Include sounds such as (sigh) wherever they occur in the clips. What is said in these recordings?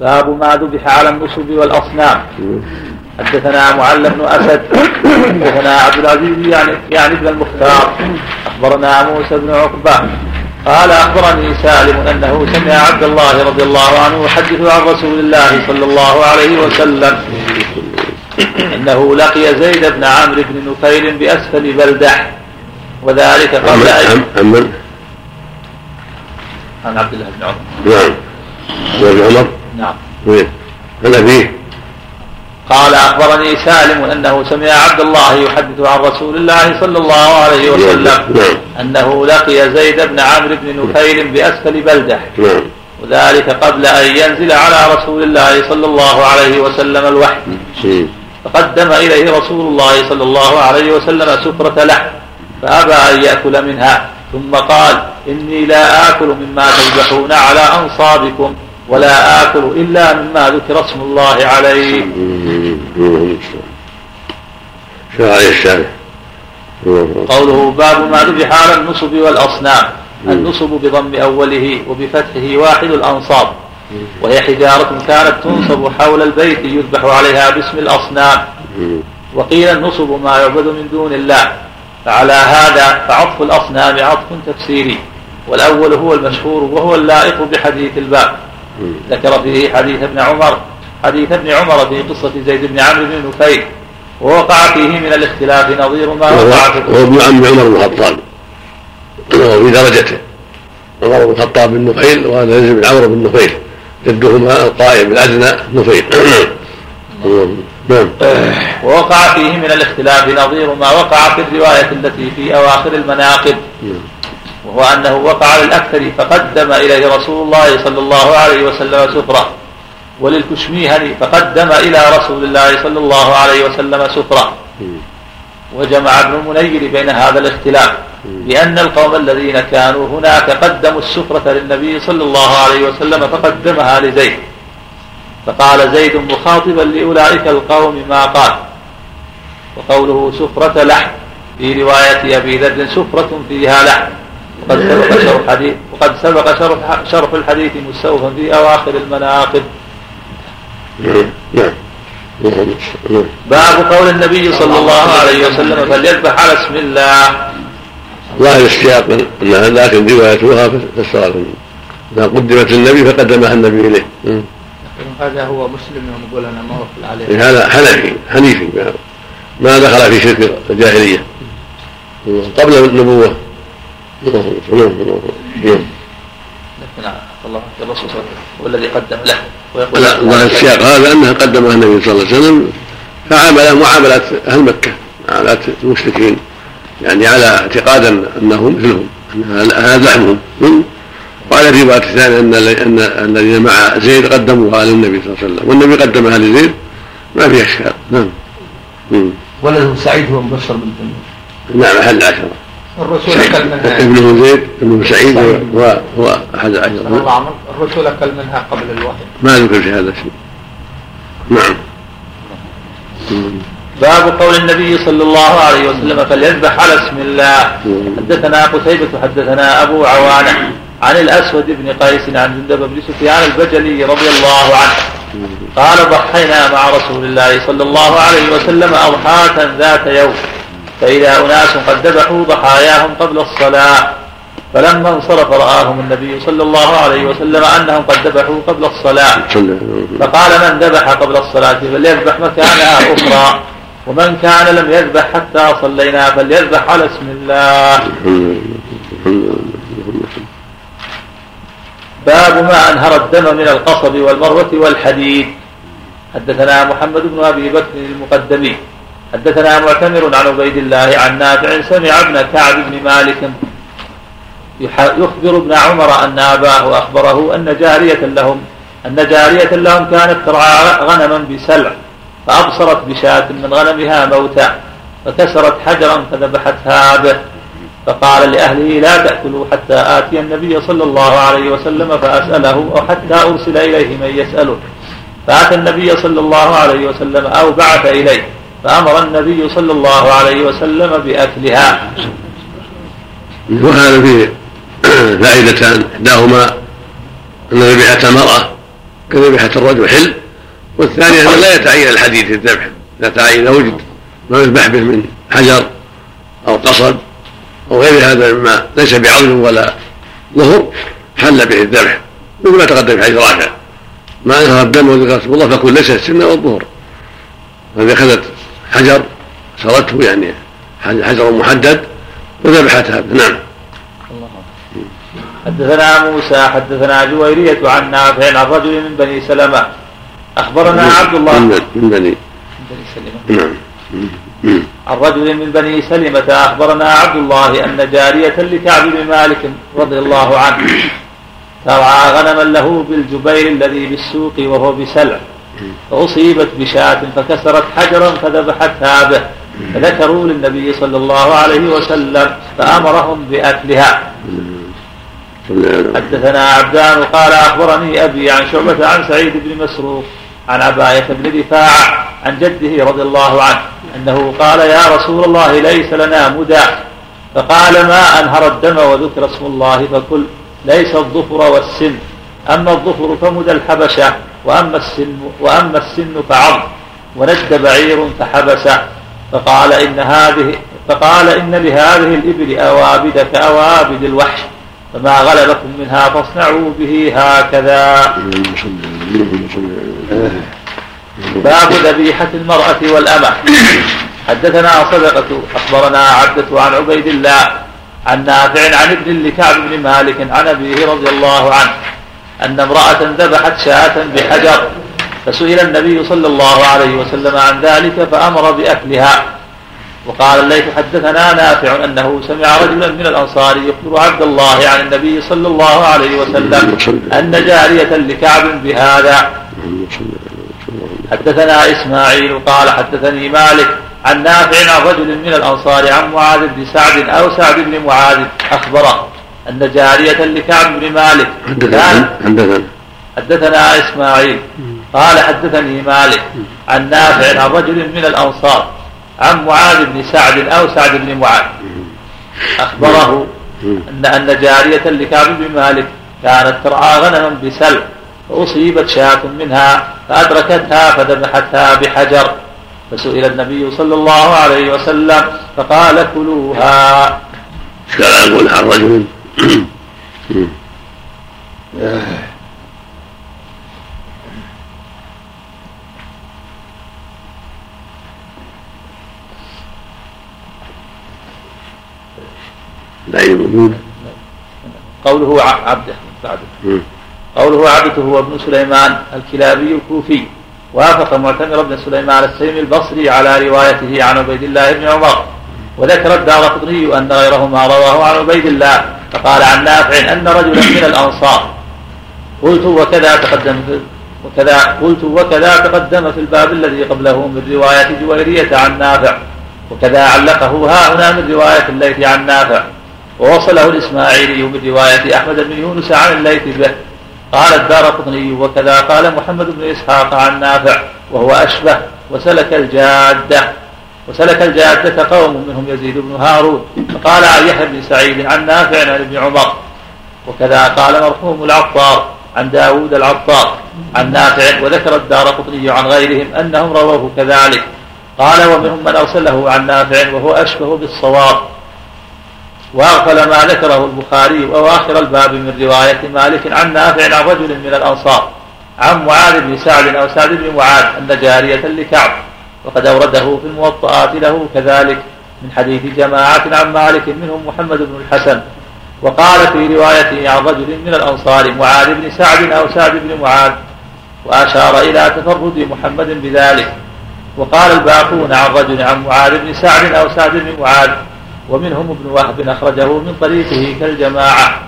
باب ما ذبح على النصب والأصنام. حدثنا معل بن أسد. حدثنا عبد العزيز يعني يعني ابن المختار. أخبرنا موسى بن عقبة. قال أخبرني سالم أنه سمع عبد الله رضي الله عنه يحدث عن رسول الله صلى الله عليه وسلم. أنه لقي زيد بن عمرو بن نفيل بأسفل بلدح وذلك قبل ان عن عن عبد الله بن عمر نعم. بن عمر؟ نعم. وين عن ابيه قال أخبرني سالم أنه سمع عبد الله يحدث عن رسول الله صلى الله عليه وسلم نعم. أنه لقي زيد بن عمرو بن نفيل بأسفل بلدة. نعم. وذلك قبل أن ينزل على رسول الله صلى الله عليه وسلم الوحي. فقدم إليه رسول الله صلى الله عليه وسلم سفرة لحم فأبى أن يأكل منها. ثم قال إني لا آكل مما تذبحون على أنصابكم ولا آكل إلا مما ذكر اسم الله عليه. قوله باب ما ذبح على النصب والأصنام. النصب بضم أوله وبفتحه واحد الأنصاب. وهي حجارة كانت تنصب حول البيت يذبح عليها باسم الأصنام. وقيل النصب ما يعبد من دون الله. فعلى هذا فعطف الأصنام عطف تفسيري. والأول هو المشهور وهو اللائق بحديث الباب. ذكر فيه حديث ابن عمر. حديث ابن عمر في قصة زيد بن عمرو بن نفيل. ووقع فيه من الاختلاف نظير ما وقع في وهو ابن عم عمر بن الخطاب. وهو في درجته. عمر بن الخطاب بن نفيل وهذا زيد بن عمرو بن نفيل. جدهما القائم الادنى نفيل. نعم. ووقع فيه من الاختلاف نظير ما وقع في الرواية التي في أواخر المناقب نعم. وهو أنه وقع للأكثر فقدم إليه رسول الله صلى الله عليه وسلم سفرة وللكشميهني فقدم إلى رسول الله صلى الله عليه وسلم سفرة. وجمع ابن المنير بين هذا الاختلاف لأن القوم الذين كانوا هناك قدموا السفرة للنبي صلى الله عليه وسلم فقدمها لزيد. فقال زيد مخاطبا لأولئك القوم ما قال. وقوله سفرة لحم. في رواية أبي ذر سفرة فيها لحم. وقد سبق شرح حديث وقد سبق شرح شرح الحديث مستوفا في أواخر المناقب. باب قول النبي صلى الله عليه وسلم فليذبح على اسم الله. ظاهر السياق لكن روايتها فسرت إذا قدمت للنبي فقدمها النبي إليه. هذا هو مسلم ونقول أنا ما وكل عليه. هذا حنفي حنيفي. ما دخل في شرك الجاهلية. قبل النبوة. نعم الرسول صلى الله عليه وسلم هو الذي قدم له ويقول لا السياق هذا أنها قدمها النبي صلى الله عليه وسلم. فعامل معاملة أهل مكة معاملة المشركين يعني على اعتقاد أنهم مثلهم هذا لحمهم. وعلى الروايه الثانية أن أن الذين مع زيد قدموها للنبي صلى الله عليه وسلم والنبي قدمها لزيد ما في أشكال. نعم. ولده سعيد هو مبشر بالجنه نعم أحد العشرة. الرسول أكل منها. ابن زيد ابن سعيد هو هو أحد العشرة. الرسول أكل منها قبل الوحي. ما ذكر في هذا الشيء نعم. باب قول النبي صلى الله عليه وسلم فليذبح على اسم الله. حدثنا قتيبة حدثنا أبو عوانة. عن الأسود بن قيس عن جندب بن سفيان البجلي رضي الله عنه. قال ضحينا مع رسول الله صلى الله عليه وسلم أضحاة ذات يوم. فإذا أناس قد ذبحوا ضحاياهم قبل الصلاة. فلما انصرف رآهم النبي صلى الله عليه وسلم أنهم قد ذبحوا قبل الصلاة. فقال من ذبح قبل الصلاة فليذبح مكانها أخرى. ومن كان لم يذبح حتى صلينا فليذبح على اسم الله. باب ما أنهر الدم من القصب والمروة والحديد. حدثنا محمد بن أبي بكر المقدمي. حدثنا معتمر عن عبيد الله عن نافع سمع ابن كعب بن مالك يخبر ابن عمر أن أباه أخبره أن جارية لهم أن جارية لهم كانت ترعى غنما بسلع فأبصرت بشاة من غنمها موتا فكسرت حجرا فذبحتها به. فقال لأهله لا تأكلوا حتى آتي النبي صلى الله عليه وسلم فأسأله أو حتى أرسل إليه من يسأله فأتى النبي صلى الله عليه وسلم أو بعث إليه فأمر النبي صلى الله عليه وسلم بأكلها. وهذا فيه فائدتان. إحداهما أن ذبيحة المرأة كذبيحة الرجل حل والثاني أنه لا يتعين الحديث في الذبح إذا تعين وجد ما يذبح به من حجر أو قصب. أو غير هذا مما ليس بعظم ولا ظهر حل به الذبح مثل ما تقدم في حديث رافع. ما انهر الدم وذكر اسم الله فكل ليس السنة والظهر. فإذا أخذت حجر سرته يعني حجر محدد وذبحت هذا نعم. حدثنا موسى حدثنا جويرية عن نافع عن رجل من بني سلمة. أخبرنا عبد الله. من بني من بني سلمة. نعم. عن رجل من بني سلمة أخبرنا عبد الله أن جارية لكعب بن مالك رضي الله عنه ترعى غنما له بالجبير الذي بالسوق وهو بسلع. فأصيبت بشاة فكسرت حجرا فذبحتها به. فذكروا للنبي صلى الله عليه وسلم فأمرهم بأكلها. حدثنا عبدان قال أخبرني أبي عن شعبة عن سعيد بن مسروق عن عباية بن رفاعة عن جده رضي الله عنه. أنه قال يا رسول الله ليس لنا مدى فقال ما أنهر الدم وذكر اسم الله فكل ليس الظفر والسن. أما الظفر فمدى الحبشة وأما السن, وأما السن فعظم. وند بعير فحبس. فقال إن هذه فقال إن لهذه الإبل أوابد كأوابد الوحش. فما غلبكم منها فاصنعوا به هكذا. باب ذبيحة المرأة والأمة. حدثنا صدقة أخبرنا عبدة عن عبيد الله عن نافع عن ابن لكعب بن مالك عن أبيه رضي الله عنه أن امرأة ذبحت شاة بحجر فسئل النبي صلى الله عليه وسلم عن ذلك فأمر بأكلها. وقال الليث حدثنا نافع أنه سمع رجلا من الأنصار يخبر عبد الله عن النبي صلى الله عليه وسلم أن جارية لكعب بهذا. حدثنا إسماعيل قال حدثني مالك عن نافع عن رجل من الأنصار عن معاذ بن سعد أو سعد بن معاذ أخبره أن جارية لكعب بن مالك حدثنا حدثنا إسماعيل قال حدثني مالك عن نافع عن رجل من الأنصار عن معاذ بن سعد أو سعد بن معاذ أخبره أن أن جارية لكعب بن مالك كانت ترعى غنما بسلع فأصيبت شاة منها فأدركتها فذبحتها بحجر. فسئل النبي صلى الله عليه وسلم فقال كلوها. كلام عن رجل لا موجود قوله عبده بعده. قوله عبده هو ابن سليمان الكلابي الكوفي. وافق معتمر بن سليمان السيمي البصري على روايته عن عبيد الله بن عمر. وذكر الدار قطني أن غيرهما رواه عن عبيد الله. فقال عن نافع أن رجلا من الأنصار. قلت وكذا تقدم وكذا قلت وكذا تقدم في الباب الذي قبله من رواية جويرية عن نافع. وكذا علقه ها هنا من رواية الليث عن نافع. ووصله الإسماعيلي من رواية أحمد بن يونس عن الليث به. قال الدار قطني وكذا قال محمد بن إسحاق عن نافع وهو أشبه وسلك الجادة وسلك الجادة قوم منهم يزيد بن هارون فقال عن يحيى بن سعيد عن نافع عن ابن عمر وكذا قال مرحوم العطار عن داود العطار عن نافع وذكر الدار قطني عن غيرهم أنهم رووه كذلك قال ومنهم من أرسله عن نافع وهو أشبه بالصواب وأغفل ما ذكره البخاري أواخر الباب من رواية مالك عن نافع عن رجل من الأنصار عن معاذ بن سعد أو سعد بن معاذ أن جارية لكعب وقد أورده في الموطئات له كذلك من حديث جماعة عن مالك منهم محمد بن الحسن وقال في روايته عن رجل من الأنصار معاذ بن سعد أو سعد بن معاذ وأشار إلى تفرد محمد بذلك وقال الباقون عن رجل عن معاذ بن سعد أو سعد بن معاذ ومنهم ابن وهب أخرجه من طريقه كالجماعة.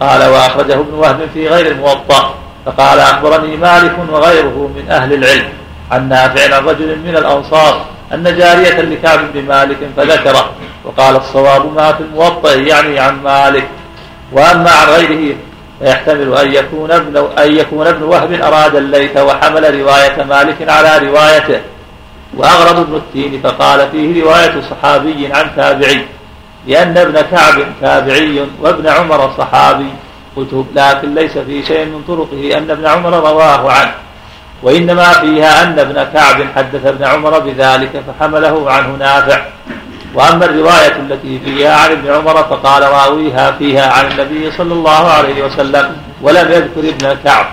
قال وأخرجه ابن وهب في غير الموطأ. فقال أخبرني مالك وغيره من أهل العلم عن نافع عن رجل من الأنصار أن جارية لكعب بن مالك فذكره وقال الصواب ما في الموطأ يعني عن مالك. وأما عن غيره فيحتمل أن يكون ابن أن يكون ابن وهب أراد الليث وحمل رواية مالك على روايته. وأغرب ابن التين فقال فيه رواية صحابي عن تابعي. لأن ابن كعب تابعي وابن عمر صحابي قلت لكن ليس في شيء من طرقه أن ابن عمر رواه عنه. وإنما فيها أن ابن كعب حدث ابن عمر بذلك فحمله عنه نافع. وأما الرواية التي فيها عن ابن عمر فقال راويها فيها عن النبي صلى الله عليه وسلم ولم يذكر ابن كعب.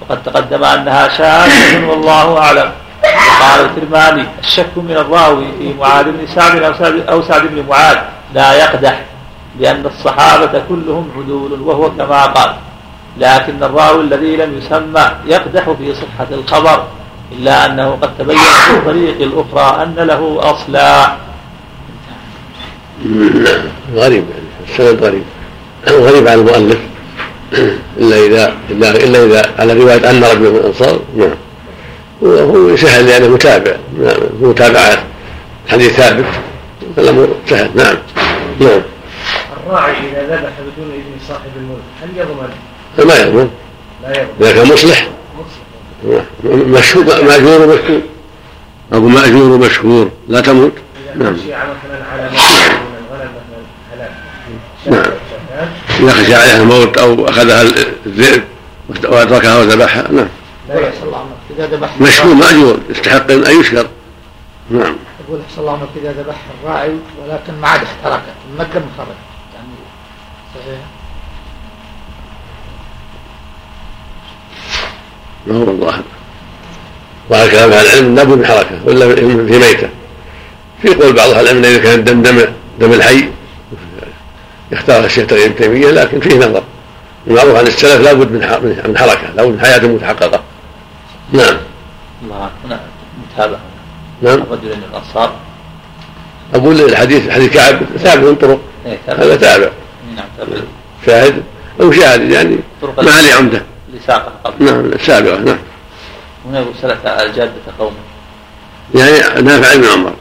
وقد تقدم أنها شاذة والله أعلم. وقال الكرماني الشك من الراوي في معاذ بن سعد, أو سعد بن معاذ. لا يقدح لأن الصحابة كلهم عدول وهو كما قال. لكن الراوي الذي لم يسمى يقدح في صحة الخبر إلا أنه قد تبين في الطريق الأخرى أن له أصلا. غريب يعني السند غريب. غريب عن المؤلف. إلا إذا إلا, إلا إذا على رواية أن رجل من الأنصار نعم. وهو سهل لأنه متابع نعم متابعة حديث ثابت. الأمر سهل نعم. نعم. الراعي إذا ذبح بدون إذن صاحب الملك هل يضمن؟ ما يضمن. لا يضمن. إذا كان مصلح. مشهور مأجور ومشكور أقول مأجور ومشكور لا تموت. نعم. نعم. إذا خشي عليها الموت أو أخذها الذئب وأدركها وذبحها. نعم. لا يحصل الله إذا ذبح مشكور مأجور. يستحق أن يشكر نعم. يقول أحسن الله عنك اذا ذبح الراعي ولكن ما عاد احترقت ما الدم خرج يعني صحيح. ما هو الظاهر وهذا كلام أهل العلم لابد من حركة ولا في ميتة. في قول بعض أهل العلم إذا كان الدم دم دم الحي يختار الشيخ تغيير ابن تيمية لكن فيه نظر. المعروف عن السلف لابد من من حركة لابد من حياة متحققة. نعم. الله هنا متابعة. نعم. رجل من الأنصار. أقول الحديث حديث كعب ثابت من طرق. إيه، هذا تابع. نعم تابع شاهد. أو شاهد يعني ما عليه عمدة. لساقه قبل نعم السابقه نعم. هنا يقول سلك الجاده قوم يعني نافع بن عمر.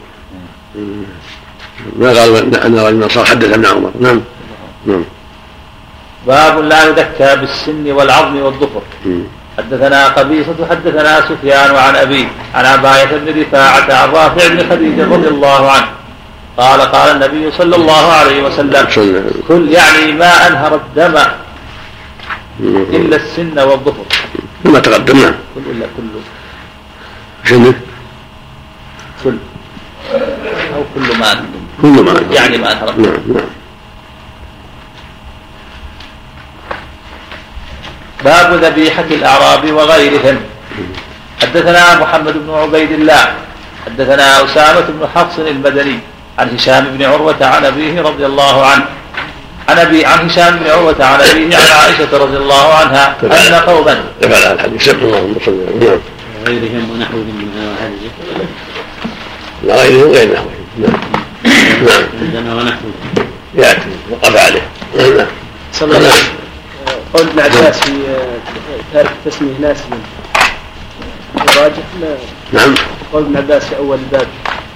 ما قال أن رجلا صار حدث ابن عمر. نعم. نعم. باب لا يذكى بالسن والعظم والظفر. حدثنا قبيصة حدثنا سفيان عن أبيه عن عباية بن رفاعة عن رافع بن خديجة رضي الله عنه. قال قال النبي صلى الله عليه وسلم كل يعني ما أنهر الدم إلا السن والظفر كما تقدم نعم كل إلا كل. شنو؟ كل. أو كل ما أنهر. كل ما أنهر. يعني ما أنهر. نعم نعم. باب ذبيحة الأعراب وغيرهم. حدثنا محمد بن عبيد الله حدثنا أسامة بن حفص المدني عن هشام بن عروة عن أبيه رضي الله عنه عن أبي عن هشام بن عروة عن أبيه عن عائشة رضي الله عنها أن قوما الحديث اللهم صل نعم وغيرهم ونحوهم من غيرهم غير نحوهم. نعم نعم عندنا ونحوهم. يأتي وقف عليه. نعم صلى الله عليه قول ابن عباس في تارك تسميه ناسيا راجح لا نعم. قول ابن عباس في أول الباب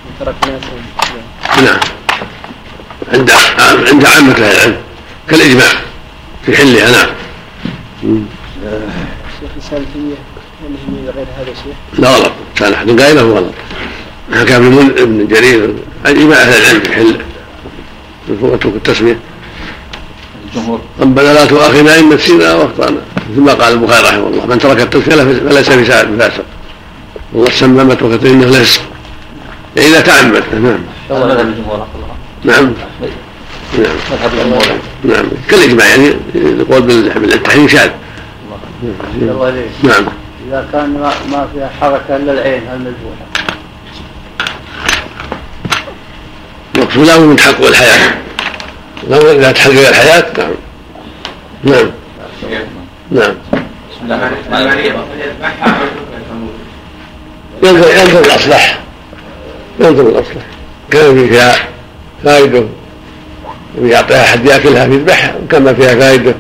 من ترك ناسيا نعم. عند عند عامة أهل العلم كالإجماع في حلها نعم. شيخ الاسلام تيمية يعني غير هذا شيخ لا غلط كان أحد قائله غلط حكى ابن ابن جرير عن إجماع أهل العلم في حل وترك التسمية. الجمهور. ربنا لا تؤاخذنا إن نسينا وأخطأنا مثل ما قال البخاري رحمه الله. من ترك التذكرة فليس بفاسق والله سمى ما تركت إنه ليس يعني إذا تعمد. نعم. رحمه الله نعم. نعم. نعم. كالإجماع يعني القول بالتحريم شاذ نعم. إذا كان ما, ما فيها حركة إلا العين المذبوحه المقصود له من حق الحياة لو إذا تحقق الحياة نعم. نعم. نعم. ينظر ينظر الأصلح. ينظر الأصلح. كان فيها فائدة. يعطيها أحد يأكلها يذبحها وكما فيها فائدة.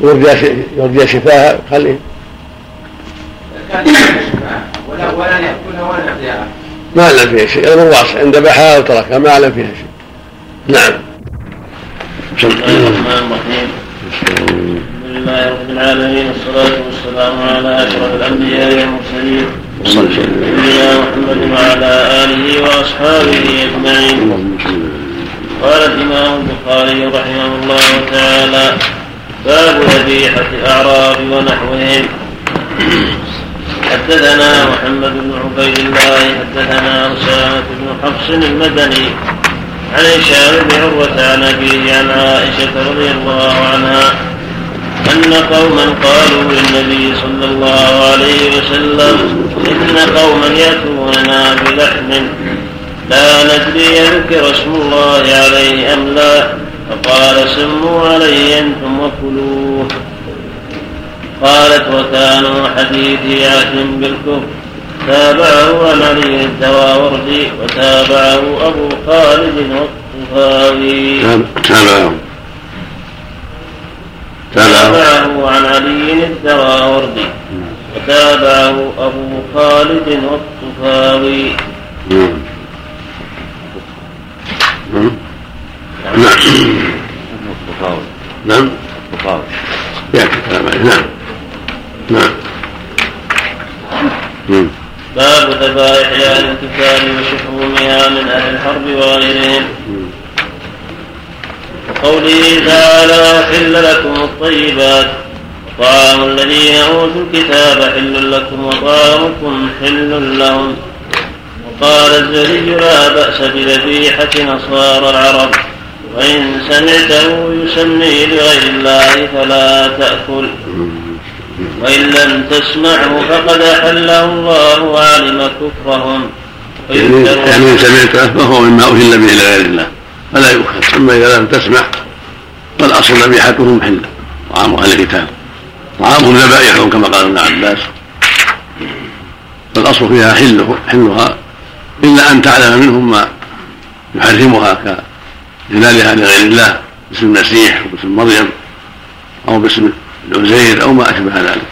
يرجى شفاها خليه ولا ولا ياكلها ولا يعطيها ما علم فيها شيء. الامر واسع ان ذبحها وتركها. ما علم فيها شيء. نعم. بسم الله الرحمن الرحيم. الحمد لله رب العالمين والصلاة والسلام على أشرف الأنبياء والمرسلين. سيدنا محمد وعلى آله وأصحابه أجمعين. قال الإمام البخاري رحمه الله تعالى باب ذبيحة الأعراب ونحوهم. حدثنا محمد بن عبيد الله حدثنا أسامة بن حفص المدني عن هشام بن عروة عن أبيه عن عائشة رضي الله عنها أن قوما قالوا للنبي صلى الله عليه وسلم إن قوما يأتوننا بلحم لا ندري ذكر اسم الله عليه أم لا فقال سموا عليه أنتم وكلوه. قالت وكانوا حديثي عهد بالكفر. تابعه عن علي الدواوردي وتابعه أبو خالد والطفاوي تابعه. تابعه. عن علي الدواوردي وتابعه أبو خالد والطفاوي نعم. نعم. نعم. يأتي نعم. نعم. باب ذبائح أهل الكتاب وشحومها من أهل الحرب وغيرهم وقوله تعالى حل لكم الطيبات. وطعام الذين اوتوا الكتاب حل لكم وطعامكم حل لهم. وقال الزهري لا بأس بذبيحة نصارى العرب. وإن سمعته يسمي لغير الله فلا تأكل. وإن لم تسمعه فقد أحله الله وعلم كفرهم. يعني إن سمعته فهو مما أهل به إلى غير الله. فلا يؤخذ. أما إذا لم تسمع فالأصل ذبيحتهم حلة طعام أهل الكتاب طعامهم ذبائحهم كما قال ابن عباس. فالأصل فيها حله حلها. إلا أن تعلم منهم ما يحرمها كجلالها لغير الله. باسم المسيح وباسم مريم أو باسم العزير أو ما أشبه ذلك.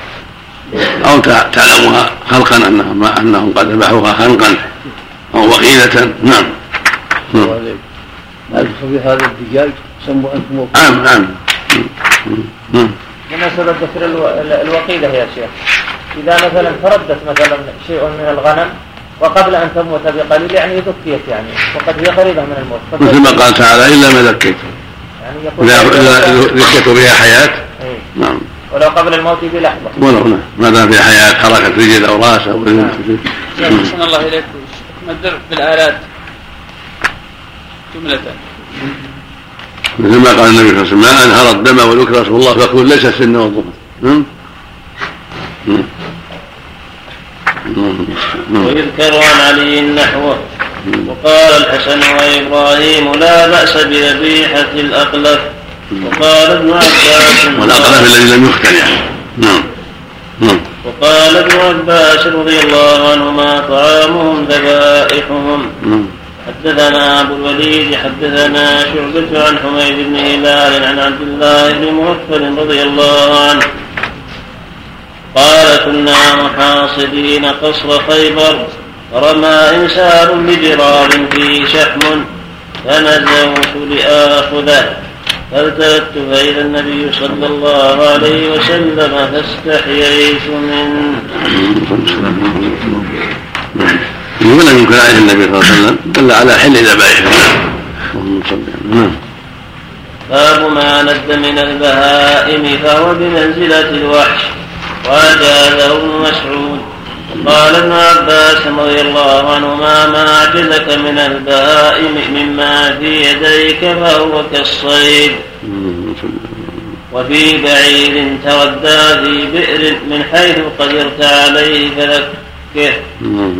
أو تعلمها خلقا أنهم أنهم قد ذبحوها خلقا أو وقيلة. نعم. هل في هذا الدجاج سموا أنتم نعم نعم بالنسبة للذكر الوقيلة يا شيخ. إذا مثلا فردت مثلا شيء من الغنم وقبل أن تموت بقليل يعني ذكيت يعني وقد هي قريبة من الموت. مثل ما قال تعالى إلا ما ذكيت يعني يقول ذكيت بها حياة. إيه. نعم. ولو قبل الموت بلحظة. ولو نعم ما دام في حياة حركة رجل أو رأس أو نعم. أحسن الله إليك. الدرع بالآلات. جملة. مثل ما قال النبي صلى الله عليه وسلم ما أنهر الدم وذكر اسم الله فقل ليس السن والظهر ويذكر عن علي نحوه وقال الحسن وإبراهيم لا بأس بذبيحه الأقلف. وقال ابن عباس (laughs) والاقلف الذي لم يختن يعني. نعم. نعم. وقال ابن عباس رضي الله عنهما طعامهم ذبائحهم. نعم. حدثنا أبو الوليد حدثنا شعبة عن حميد بن هلال عن عبد الله بن مغفل رضي الله عنه. قال كنا محاصرين قصر خيبر فرمى إنسان بجرار فيه شحم فنزلت لآخذه فالتفت فإذا النبي صلى الله عليه وسلم فاستحييت منه. ولم ينكر عليه النبي صلى الله عليه وسلم دل على حل ذبائحه نعم باب ما ند من البهائم فهو بمنزلة الوحش. وأجازه ابن مسعود قال ابن عباس رضي الله عنهما ما أعجزك من البهائم مما في يديك فهو كالصيد. وفي بعير تردى في بئر من حيث قدرت عليه فذكه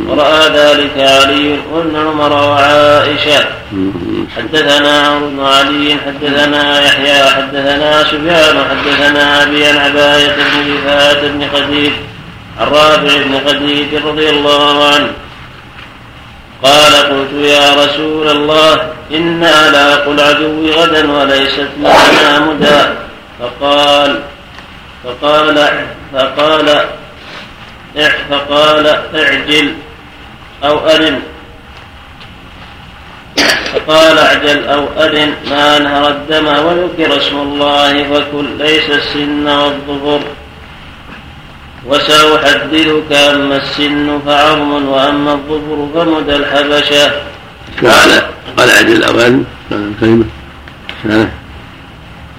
ورأى ذلك علي وابن عمر وعائشة. حدثنا عمرو بن علي حدثنا يحيى حدثنا سفيان حدثنا أبي عن عباية بن رفاعة بن خديج عن رافع بن خديج رضي الله عنه. قال قلت يا رسول الله إنا لاقوا العدو غدا وليست لنا مدى فقال فقال فقال فقال اعجل أو أرن فقال أعجل أو أرن ما أنهر الدم وذكر اسم الله فكل ليس السن والظفر وسأحدثك أما السن فعظم وأما الظفر فمدى الحبشة. قال قال عدل الأوان كلمة.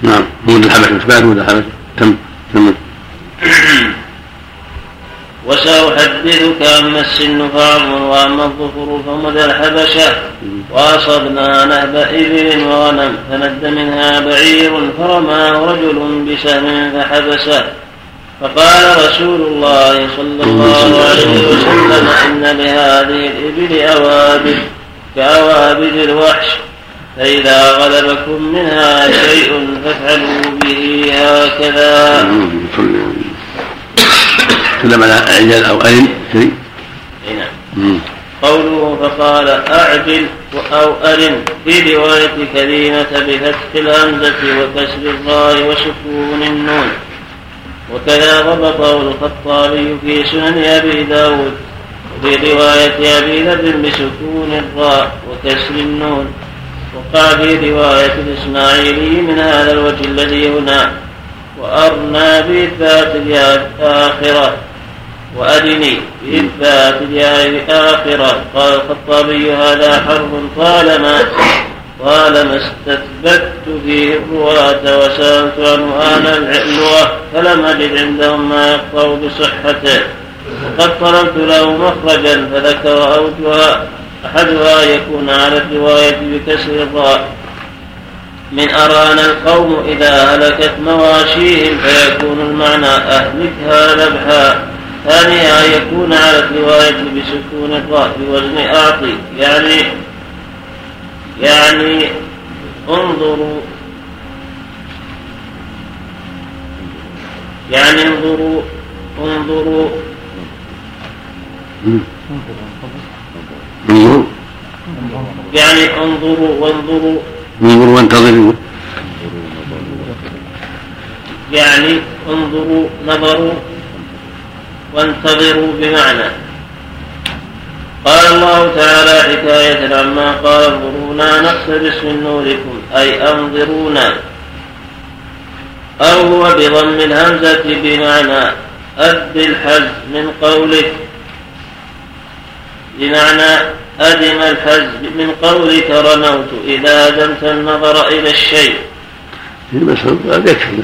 نعم. مود الحبش مش بعد مود الحبش تم تم. (coughs) وسأحدثك أما السن فعظم وأما الظفر فمدى الحبشة. وأصبنا نهب إبل وغنم فند منها بعير فرماه رجل بسهم فحبسه. فقال رسول الله صلى الله عليه وسلم. إن لهذه الإبل أوابد كأوابد الوحش. فإذا غلبكم منها شيء فافعلوا به هكذا. سلم على عجل أو ارن شيء نعم. قوله فقال أعجل أو أرن في رواية كريمة بفتح الهمزة وكسر الراء وسكون النون. وكذا ضبطه الخطابي في سنن أبي داود وفي رواية أبي ذر بسكون الراء وكسر النون. وقع في رواية الإسماعيلي من هذا الوجه الذي هنا. وأرنا بإثبات الآخرة. وأدني بإثبات الياء الآخرة قال الخطابي هذا حرف طالما طالما استثبت فيه الرواة وسألت عنه أهل اللغة فلم أجد عندهم ما يقطع بصحته. وقد طلبت له مخرجا فذكر أوجها أحدها يكون على الرواية بكسر الراء من أرانا القوم إذا هلكت مواشيهم فيكون المعنى أهلكها ذبحا ثانيها أن يكون على الرواية بسكون الراء بوزن أعطي يعني يعني انظروا يعني انظروا. انظروا. يعني انظروا وانظروا. انظروا وانتظروا. يعني انظروا نظروا. وانتظروا بمعنى. قال الله تعالى حكاية عما قال انظرونا نقتبس من نوركم أي أنظرونا. أو هو بضم الهمزة بمعنى أد الحز من قولك. بمعنى أدم الحز من قولك رموت إذا أدمت النظر إلى الشيء. بس يكفي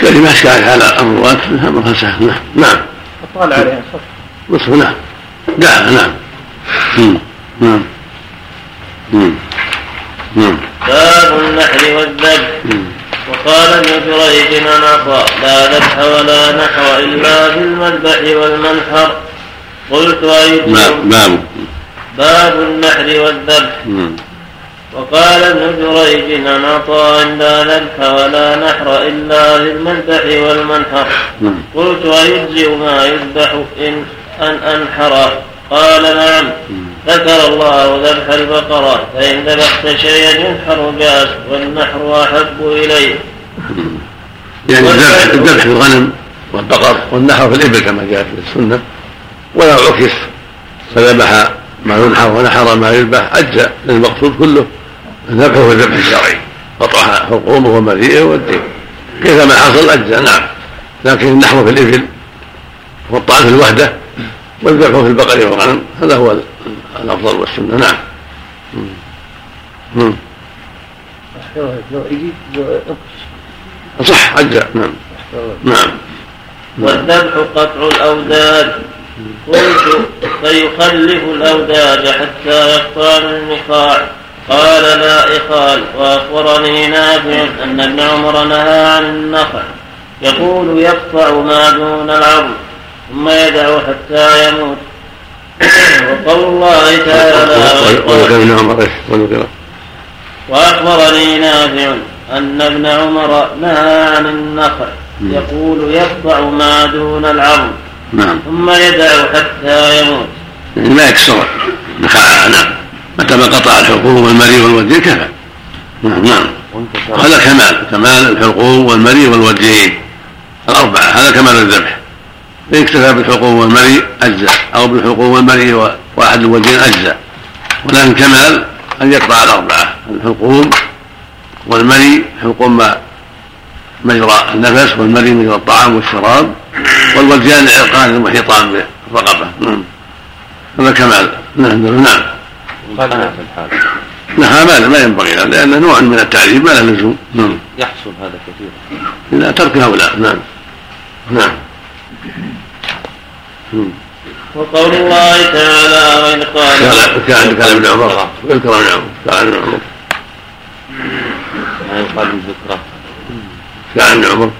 كلمة كانت على أموات منها مرخصة نعم نعم. أطال عليها نصف نعم. دعا نعم. نعم. نعم. باب النحر والذبح وقال ابن جريج نطى لا ذبح ولا نحر إلا في المذبح والمنحر. قلت أي باب باب. النحر والذبح وقال ابن جريج أنا عند ذبح ولا نحر إلا المذبح والمنحر. قلت أيجزئ ما يذبح إن أن أنحره قال نعم. ذكر الله ذبح البقرة فإن ذبحت شيئا ينحر بأس والنحر أحب إليه. يعني الذبح في الغنم والبقر والنحر في الإبل كما جاء في السنة ولا عكس فذبح ما ينحر ونحر ما يذبح أجزأ للمقصود كله الذبح هو الذبح الشرعي قطع حقومه ومريئه والدين. كيفما حصل أجزاء نعم. لكن النحو في الإبل والطعن في الوحدة والذبح في البقر والغنم هذا هو الأفضل والسنة نعم. صح أجزاء نعم. نعم والذبح قطع الأوداد قلت فيخلف الأوداد حتى يقطع من النخاع قال لا إخال وأخبرني نافع أن ابن عمر نهى عن النخع. يقول يقطع ما دون العظم ثم يدع حتى يموت. وقول الله تعالى وأخبرني نافع أن ابن عمر نهى عن النخع. يقول يقطع ما دون العظم. نعم. ثم يدع حتى يموت. يعني ما يكسر. نخاع نعم. متى ما قطع الحلقوم والمري والودين كفى. نعم نعم. هذا كمال. كمال الحلقوم والمري والودين الأربعة. هذا كمال الذبح. إن اكتفى بالحلقوم والمري أجزاء أو بالحلقوم والمري وأحد الودين أجزاء. ولكن كمال أن يقطع الأربعة. الحلقوم والمري حلقوم ما مجرى النفس والمري مجرى الطعام والشراب. والوديان العرقان المحيطان بالرقبة نعم هذا كمال. نعم نعم. نعم ما ما ينبغي. لأنه نوع من التعذيب ما له لزوم. نعم يحصل هذا كثيرا. إلا ترك هؤلاء. نعم. نعم. وقول الله تعالى وإن قال كان كان ابن عمر. يذكر ابن عمر. كان ابن عمر. ما يقال بالذكرى كان ابن عمر.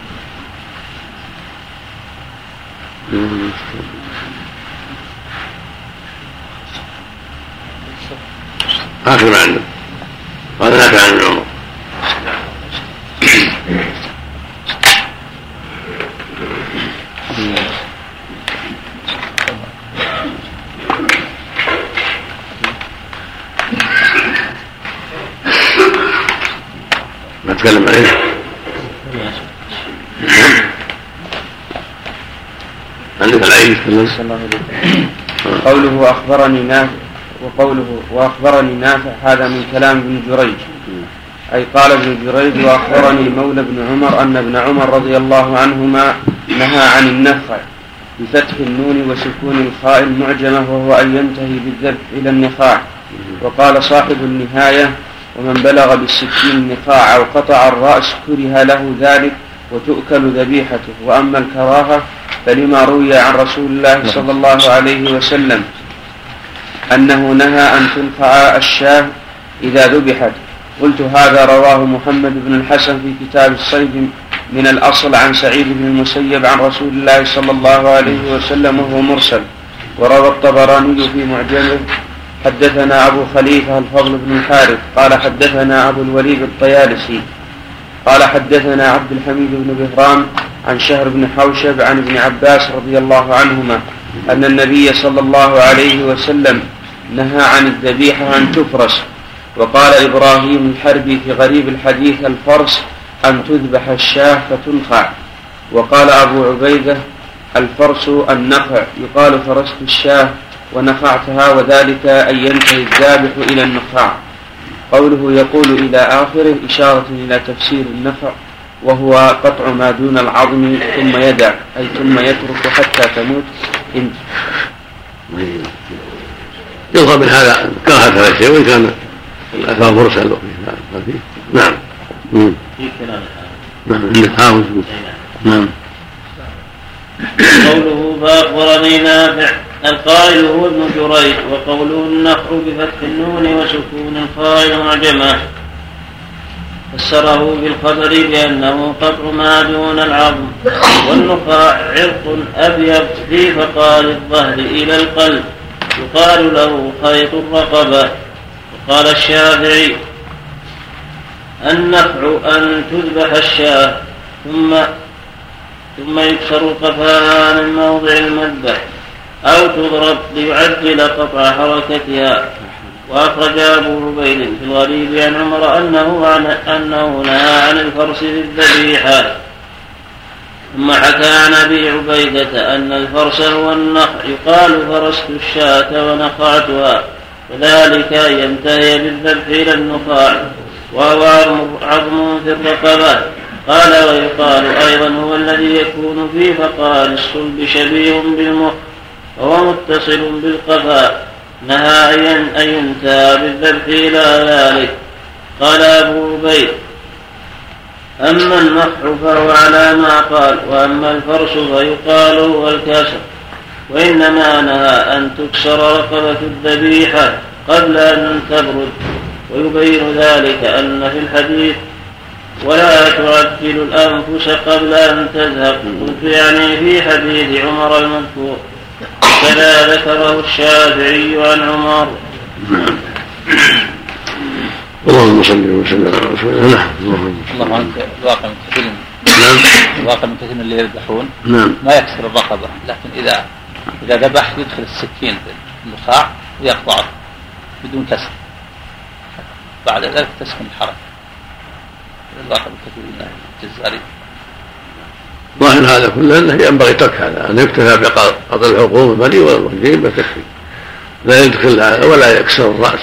آخر ما عندك قال لا كان ابن عمر ما تكلم عليه عندك العين قوله أخبرني نافع وقوله وأخبرني نافع هذا من كلام ابن جريج. أي قال ابن جريج وأخبرني مولى بن عمر أن ابن عمر رضي الله عنهما نهى عن النفع بفتح النون وسكون الخاء المعجمة وهو أن ينتهي بالذبح إلى النخاع. وقال صاحب النهاية ومن بلغ بالسكين النخاع أو قطع الرأس كره له ذلك وتؤكل ذبيحته. وأما الكراهة فلما روي عن رسول الله صلى الله عليه وسلم أنه نهى أن تنفع الشاة إذا ذبحت قلت هذا رواه محمد بن الحسن في كتاب الصيد من الأصل عن سعيد بن المسيب عن رسول الله صلى الله عليه وسلم وهو مرسل. وروى الطبراني في معجمه حدثنا أبو خليفة الفضل بن الحارث قال حدثنا أبو الوليد الطيالسي قال حدثنا عبد الحميد بن بهرام عن شهر بن حوشب عن ابن عباس رضي الله عنهما أن النبي صلى الله عليه وسلم نهى عن الذبيحة أن تفرس وقال إبراهيم الحربي في غريب الحديث الفرس أن تذبح الشاة فتنخع. وقال أبو عبيدة الفرس النخع. يقال فرست الشاة ونخعتها وذلك أن ينتهي الذابح إلى النخاع. قوله يقول إلى آخره إشارة إلى تفسير النفع وهو قطع ما دون العظم ثم يدع أي ثم يترك حتى تموت. انت يظهر من هذا كراهة هذا الشيء وإن كان الأثار مرسل نعم. نعم. عندك نعم قوله فأخبرني نافع القائل هو ابن جريج وقوله النخر بفتح النون وسكون الخاء معجمة. فسره بالخبر بأنه قطع ما دون العظم والنخاع عرق أبيض في فقار الظهر إلى القلب يقال له خيط الرقبة. وقال الشافعي النفع أن تذبح الشاة ثم ثم يكسر قفاها من موضع المذبح. أو تضرب ليعجل قطع حركتها. وأخرج أبو عبيد في الغريب عن عمر أنه عن أنه نهى عن الفرس في الذبيحة ثم حكى عن أبي عبيدة أن الفرس هو النخع يقال فرست الشاة ونخعتها. وذلك أن ينتهي بالذبح إلى النخاع. وهو عظم في الرقبة. قال ويقال أيضا هو الذي يكون في فقار الصلب شبيه بالمخ. وهو متصل بالقفا نهى أن ينتهى بالذبح إلى ذلك. قال أبو عبيد أما النفح فهو على ما قال وأما الفرش فيقال هو الكسر. وإنما نهى أن تكسر رقبة الذبيحة قبل أن تبرد. ويبين ذلك أن في الحديث ولا تعجل الأنفس قبل أن تذهب. قلت يعني في حديث عمر المذكور. كذا ذكره الشافعي عن عمر. اللهم صل وسلم على رسول الله. نعم. اللهم انت الواقع من كثير نعم. الواقع من كثير من اللي يذبحون. نعم. ما يكسر الرقبة لكن إذا إذا ذبح يدخل السكين في النخاع ويقطعه بدون كسر. بعد ذلك تسكن الحركه الواقع من كثير من الجزارين ظاهر هذا كله أنه ينبغي ترك هذا أن يكتفى بقضاء الحقوق المالي والوالدين بس تكفي. لا يدخل هذا ولا يكسر الرأس.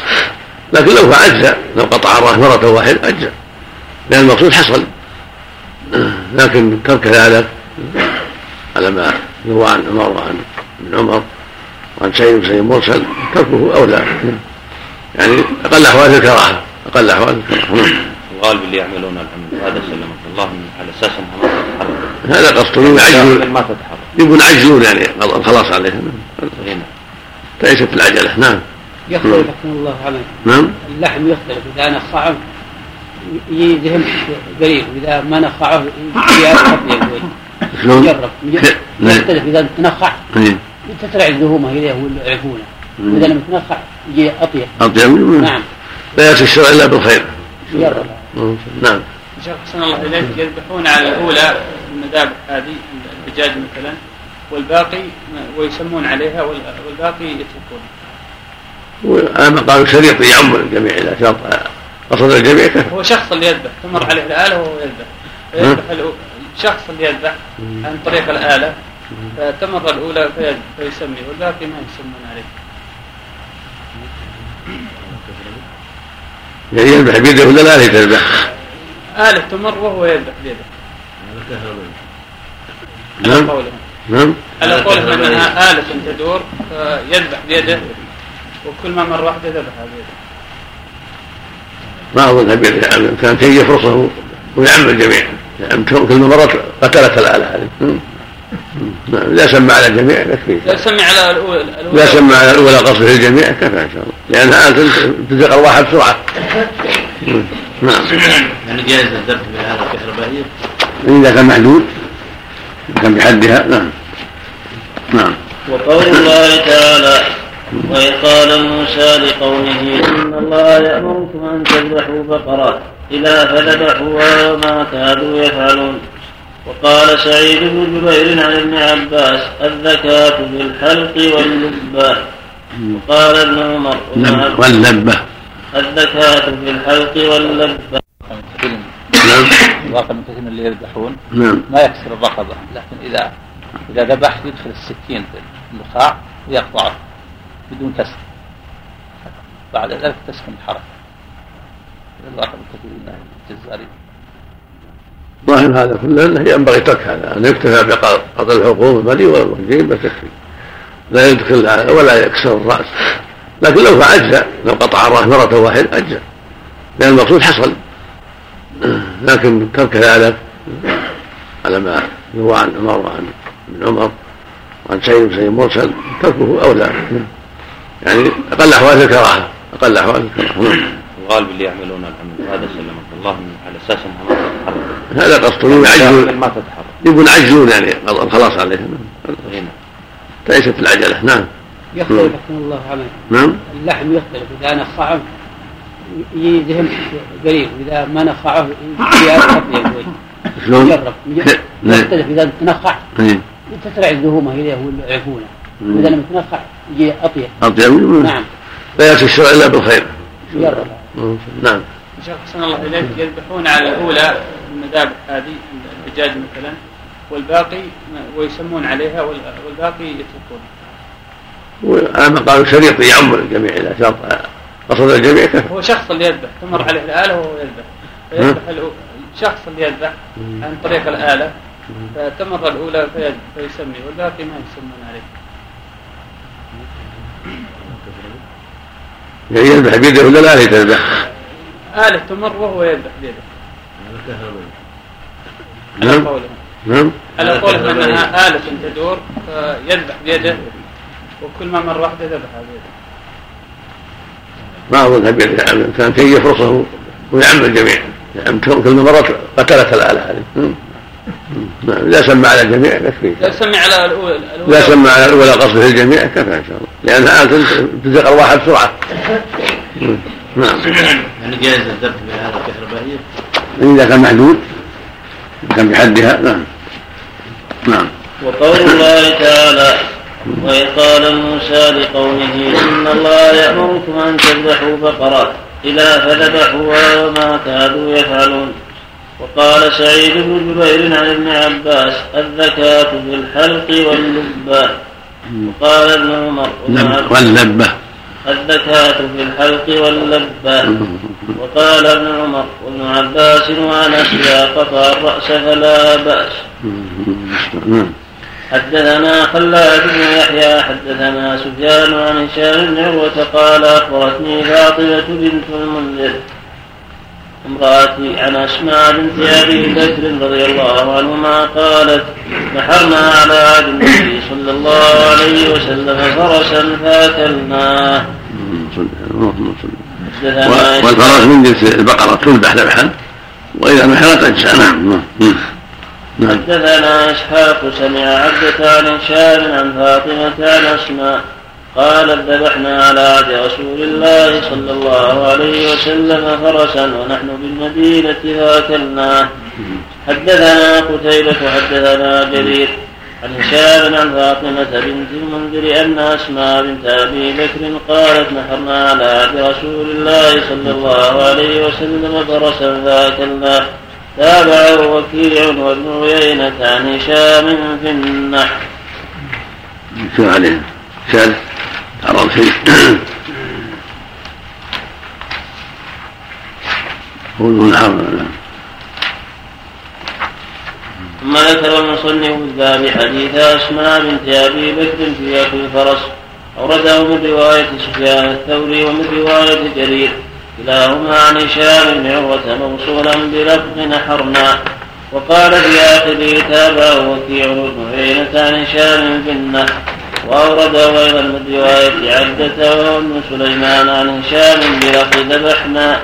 لكن لو فعل لو قطع الرأس مرة واحدة أجزأ. لأن المقصود حصل. لكن ترك ذلك على ما يروى عن عمر وعن ابن عمر وعن سيد بن مرسل تركه أولى. يعني أقل أحوال الكراهة. أقل أحوال الكراهة. الغالب اللي يعملون الحمد. هذا سلمك الله على أساس انها ما هذا قصدهم يعجلون ما تتحرك. يعني الخلاص عليهم هنا ليست العجلة. نعم. يختلف رحمه الله عليه. نعم. اللحم يختلف. إذا نخعه يجي دهن قليل. واذا ما نخعه يجي اطيب شلون؟ جرب نعم. يختلف. إذا تنخع. تترع الدهومه إليه ويعرفونه واذا لم تنخع يجي أطيب. أطيب. نعم. لا يأتي الشرع إلا بالخير. جرب نعم. شيخ الله إليك. يذبحون على الأولى المذابح هذه الدجاج مثلا والباقي ويسمون عليها وال- والباقي يتركون. واما قالوا شريط يعم الجميع إذا شرط. قصد الجميع كفى هو شخص اللي يذبح. تمر عليه الآلة وهو يذبح. الأو- الشخص اللي يذبح عن طريق الآلة فتمر الأولى في- فيسمي والباقي ما يسمون عليه. يعني يذبح بيده ولا لا يذبح؟ آلة تمر وهو يذبح على نعم نعم. على قولهم أنها آلة تدور فيذبح بيده وكل ما مر واحدة ذبحها بيده. ما اظنها بيده يعني كان شيء يفرصه ويعم الجميع يعني كل مرت قتلت الآلة هذه? نعم اذا سمى على الجميع يكفي لا سمي على الأولى الأولى سمى على الاولى قصده الجميع كفى إن شاء الله. لأنها آلة تزق الواحد بسرعة. م. نعم. يعني جائز الذبح بهذا الكهربائيه إذا كان محدود. كان بحدها نعم. نعم. وقول الله تعالى وإذ قال موسى لقومه إن الله يأمركم أن تذبحوا بقرة إلى فذبحوها وما كادوا يفعلون. وقال سعيد بن جبير عن ابن عباس الزكاة بالحلق واللبة. وقال ابن عمر وابن الزكاة بالحلق واللبة نعم. الواقع من كثير من اللي يذبحون. نعم. ما يكسر الرقبة لكن إذا إذا ذبح يدخل السكين في النخاع ويقطعه بدون كسر بعد ذلك تسكن الحركة. الواقع من كثير من الجزارين ظاهر هذا كله إنه ينبغي ترك هذا أن يكتفى بقطع الحقوق المالي والوجهين بس يكفي لا يدخل ولا يكسر الرأس. لكن لو فعل لو قطع الراس مرة واحدة أجزأ. لأن المقصود حصل. لكن ترك ذلك على ما يروى عن عمر وعن ابن عمر وعن سعيد بن سعيد مرسل تركه أولى. يعني أقل أحوال الكراهة أقل أحوال الكراهة. نعم. الغالب اللي يعملون الحمد هذا سلمك الله على أساس أنها ما تتحرك. هذا قصدهم يعجلون ما تتحرك. يبون يعجلون يعني الخلاص عليهم. هنا. ليست العجلة. نعم. يختلف رحمه الله عليه نعم. اللحم يختلف. إذا نخعه يجي دهن قليل واذا ما نخعه شلون؟ جرب نعم. يختلف. إذا تنخع إيه. تترع الدهومه اليه ويعرفونه واذا لم تنخع يجي أطيب. أطيب. نعم. لا ياتي الشرع إلا بالخير. جرب نعم. شيخ حسن الله إليك. يذبحون على الأولى المذابح هذه الدجاج مثلا والباقي ويسمون عليها وال- والباقي واما قالوا شريط يعم الجميع اذا شرط قصد الجميع كفى هو شخص اللي يذبح تمر عليه الآلة وهو يذبح. فيذبح الشخص اللي يذبح عن طريق الآلة. فتمر الأولى في- فيسمي والباقي ما يسمون عليه. يعني يذبح بيده ولا لا يذبح آلة تمر وهو يذبح بيده. على نعم. قولهم. نعم. على قولهم أنها آلة تدور فيذبح بيده. وكل ما مر واحدة بيده ما بيده يعني كان شيء يفرصه ويعم الجميع يعني كل ما مرت قتلت الآلة هذه? نعم. إذا سمى على الجميع يكفي لا سمي على الأولى إذا الأولى سمى على الأولى قصده الجميع كفى إن شاء الله. لأنها آلة تزق الواحد بسرعة. نعم. يعني جائز الذبح بهذا الكهربائية؟ إذا كان محدود. كان بحدها نعم. نعم. وقول الله تعالى وإذ قال موسى لقومه إن الله يأمركم أن تذبحوا بقرة إلى فذبحوها وما كادوا يفعلون. وقال سعيد بن جبير عن ابن عباس الزكاة بالحلق واللبة. وقال ابن عمر واللبة. الزكاة بالحلق واللبة. وقال ابن عمر وابن عباس وأنس إذا قطع الرأس فلا بأس. نعم. حدثنا خلاد بن يحيى حدثنا سفيان عن هشام بن عروة قال أخبرتني فاطمة بنت المنذر امرأتي عن أسماء بنت أبي بكر رضي الله عنهما قالت نحرنا على عهد النبي صلى الله عليه وسلم فرسا فأكلناه. والفرس من جنس البقرة تذبح ذبحا وإذا نحرت أجزاء نعم نعم حدثنا اسحاق سمع عبدة عن هشام عن فاطمة عن أسماء قالت ذبحنا على عهد رسول الله صلى الله عليه وسلم فرسا ونحن بالمدينة فاكلناه حدثنا قتيبة حدثنا جرير عن هشام عن فاطمة بنت المنذر أن أسماء بنت أبي بكر قالت نحرنا على عهد رسول الله صلى الله عليه وسلم فرسا فاكلناه تابعه وكيع وابن عيينة عن هشام في النحر. شو عليه؟ شاذ عرض شيء قوله نحر ثم ذكر المصنف الباب حديث أسماء بنت أبي بكر في اكل الفرس اورده من رواية سفيان الثوري ومن رواية جرير كلاهما عن هشام بن عروة موصولا بلفظ نحرنا. وقال في آخره تابعه وكيع بن عيينة عن هشام بالنحر وأورده أيضا من رواية عبدة وابن سليمان عن هشام بلفظ ذبحنا.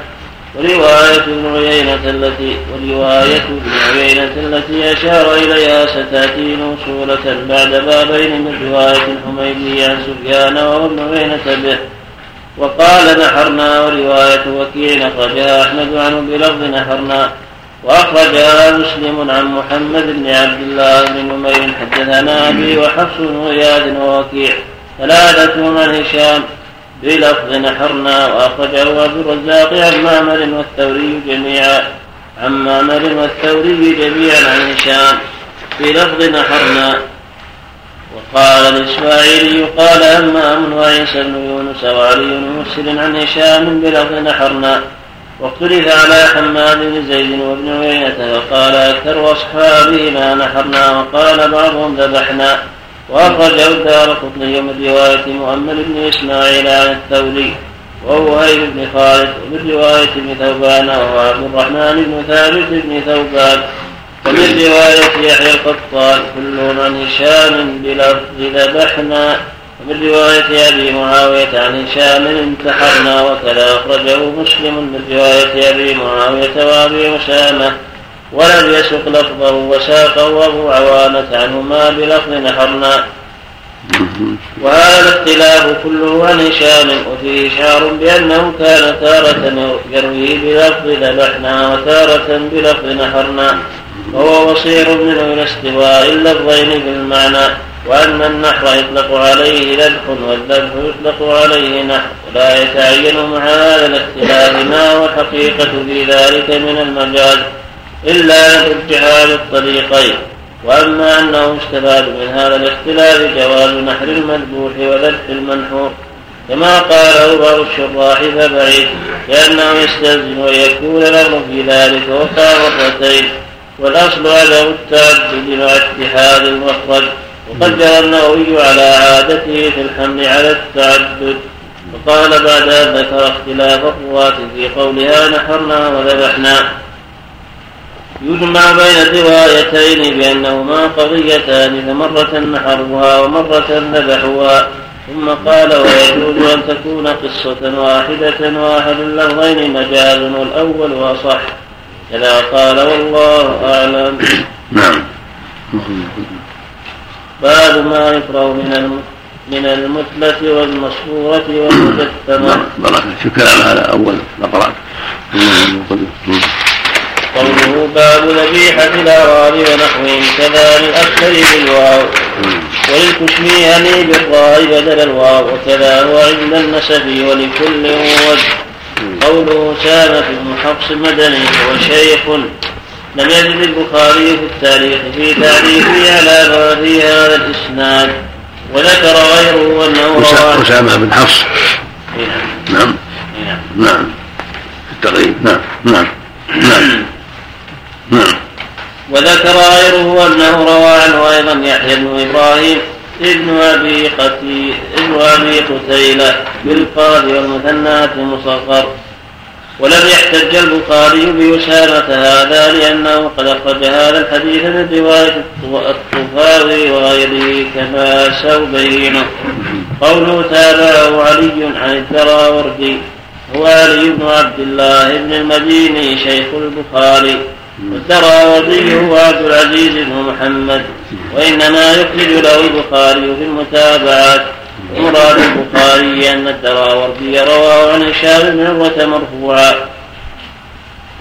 ورواية ابن عيينة التي ورواية ابن عيينة التي أشار إليها ستأتي موصولة بعد بابين من رواية الحميدي عن سفيان وابن عيينة به. وقال نحرنا ورواية وكيع أخرجها أحمد عنه بلفظ نحرنا وأخرجها مسلم عن محمد بن عبد الله بن نمير حدثنا أبي وحفص بن غياث ووكيع ثلاثة عن هشام بلفظ نحرنا وأخرجه أبو الرزاق عن معمر والثوري جميعا عن معمر والثوري جميعا عن هشام بلفظ نحرنا وقال الإسماعيلي قال همام وعيسى بن يونس وعلي بن مسلم عن هشام بلفظ نحرنا واختلف على حماد بن زيد وابن عيينة وقال أكثر أصحابه ما نحرنا وقال بعضهم ذبحنا وأخرجه الدار قطني من رواية مؤمل بن إسماعيل عن الثوري ووهيب بن خالد ومن رواية ابن ثوبان وهو عبد الرحمن بن ثابت بن ثوبان. ومن رواية يحيى القطان كلهم عن هشام بلفظ ذبحنا. ومن رواية أبي معاوية عن هشام انتحرنا وكذا أخرجه مسلم. من رواية أبي معاوية وأبي أسامة ولم يسق لفظه وساقه أبو عوانة عنهما بلفظ نحرنا. وهذا الاختلاف كله عن هشام وفيه إشعار بأنه كان تارة يروي بلفظ ذبحنا وتارة بلفظ نحرنا. وهو بصير منه إلى استواء اللفظين بالمعنى وأن النحر يطلق عليه ذبح والذبح يطلق عليه نحر. ولا يتعين مع هذا الاختلاف ما هو الحقيقة في ذلك من المجاز إلا الارجحال الطريقين. وأما أنه استفاد من هذا الاختلاف جواز نحر المذبوح وذبح المنحور. كما قاله بعض الشراح فبعيد لأنه يستلزم أن يكون الأمر في ذلك وقع مرتين. والأصل عدم التعدد مع اتحاد المخرج وقد جرى النووي على عادته في الحمل على التعدد. وقال بعد أن ذكر اختلاف الرواة في قولها نحرنا وذبحنا يجمع بين الروايتين بأنهما قضيتان فمرة نحروها ومرة ذبحوها ثم قال ويجوز أن تكون قصة واحدة واحد اللفظين مجاز والأول أصح كذا قال والله أعلم. نعم. باب ما يكره من من المثلة والمصفورة والمجثمة. بارك في كلام هذا؟ أول نقرأ. قوله باب ذبيحة الأعراب ونحوهم كذا للأكثر بالواو. وللكشميهني بالراء بدل الواو. وكذا هو عند النسب ولكل وجه. قوله سامة بن حفص مدني هو شيخ لم يجد البخاري في التاريخ في تعريفه على في هذا الإسناد. وذكر غيره أنه رواه أسامة بن حفص. نعم. نعم نعم. في التقريب. نعم. نعم. نعم. نعم. وذكر غيره أنه روى عنه أيضا يحيى بن إبراهيم ابن أبي قتيل ابن أبي قتيلة بالقاضي والمثنات مصغر ولم يحتج البخاري بأسامة هذا لأنه قد أخرج هذا الحديث من رواية الطفاوي وغيره كما سأبينه قوله تابعه علي عن الدراوردي. هو علي بن عبد الله بن المديني شيخ البخاري. والدراوردي هو عبد العزيز بن محمد. وإنما يخرج له البخاري في المتابعات. مراد البخاري أن الدراوردي رواه عن هشام بن عروة مرفوعا.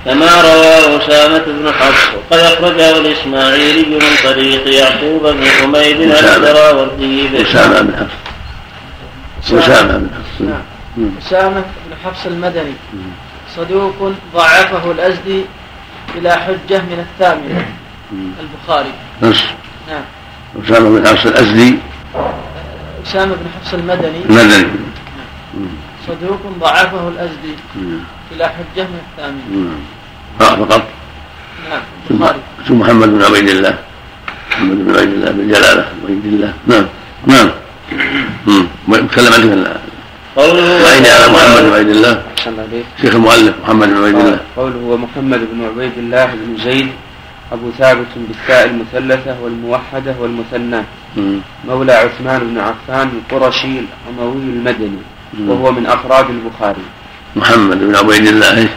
كما رواه أسامة بن حفص. وقد أخرجه الإسماعيلي من طريق يعقوب بن حميد عن الدراوردي أسامة بن حفص. أسامة بن حفص. نعم. أسامة بن حفص المدني. صدوق ضعفه الأزدي إلى حجة من الثامنة. البخاري. نص نعم. أسامة بن حفص الأزدي أسامة بن حفص المدني. المدني. صدوق ضعفه الأزدي إلى حجة من الثامنة. فقط نعم. البخاري. ثم محمد بن عبيد الله. محمد بن عبيد الله بن جلالة. عبيد الله. نعم. نعم. يتكلم عنه عيني على محمد بن عبيد الله. شيخ المؤلف محمد بن عبيد الله. قوله ومحمد بن عبيد الله بن زيد أبو ثابت بالتاء المثلثة والموحدة والمثنى. مولى عثمان بن عفان القرشي الأموي المدني وهو من أفراد البخاري. محمد بن عبيد الله.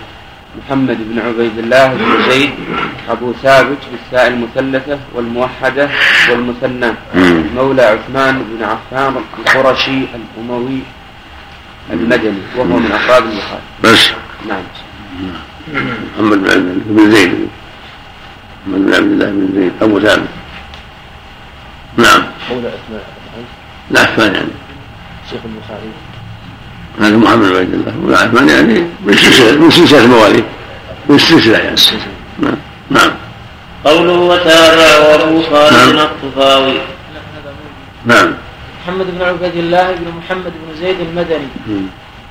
محمد بن عبيد الله بن زيد أبو ثابت بالتاء المثلثة والموحدة والمثنى. مولى عثمان بن عفان القرشي الأموي المدني وهو من أفراد البخاري. بس. نعم. محمد بن زيد. محمد بن عبد الله بن زيد أبو ثابت نعم. مولى أسماء لا عفان يعني. شيخ البخاري. هذا محمد بن عبد الله. مولى عثمان يعني من سلسلة من سلسلة المواليد. من السلسلة يعني. نعم. نعم. قوله وتابع أبو خالد الطفاوي نعم. محمد بن عبيد الله بن محمد بن زيد المدني.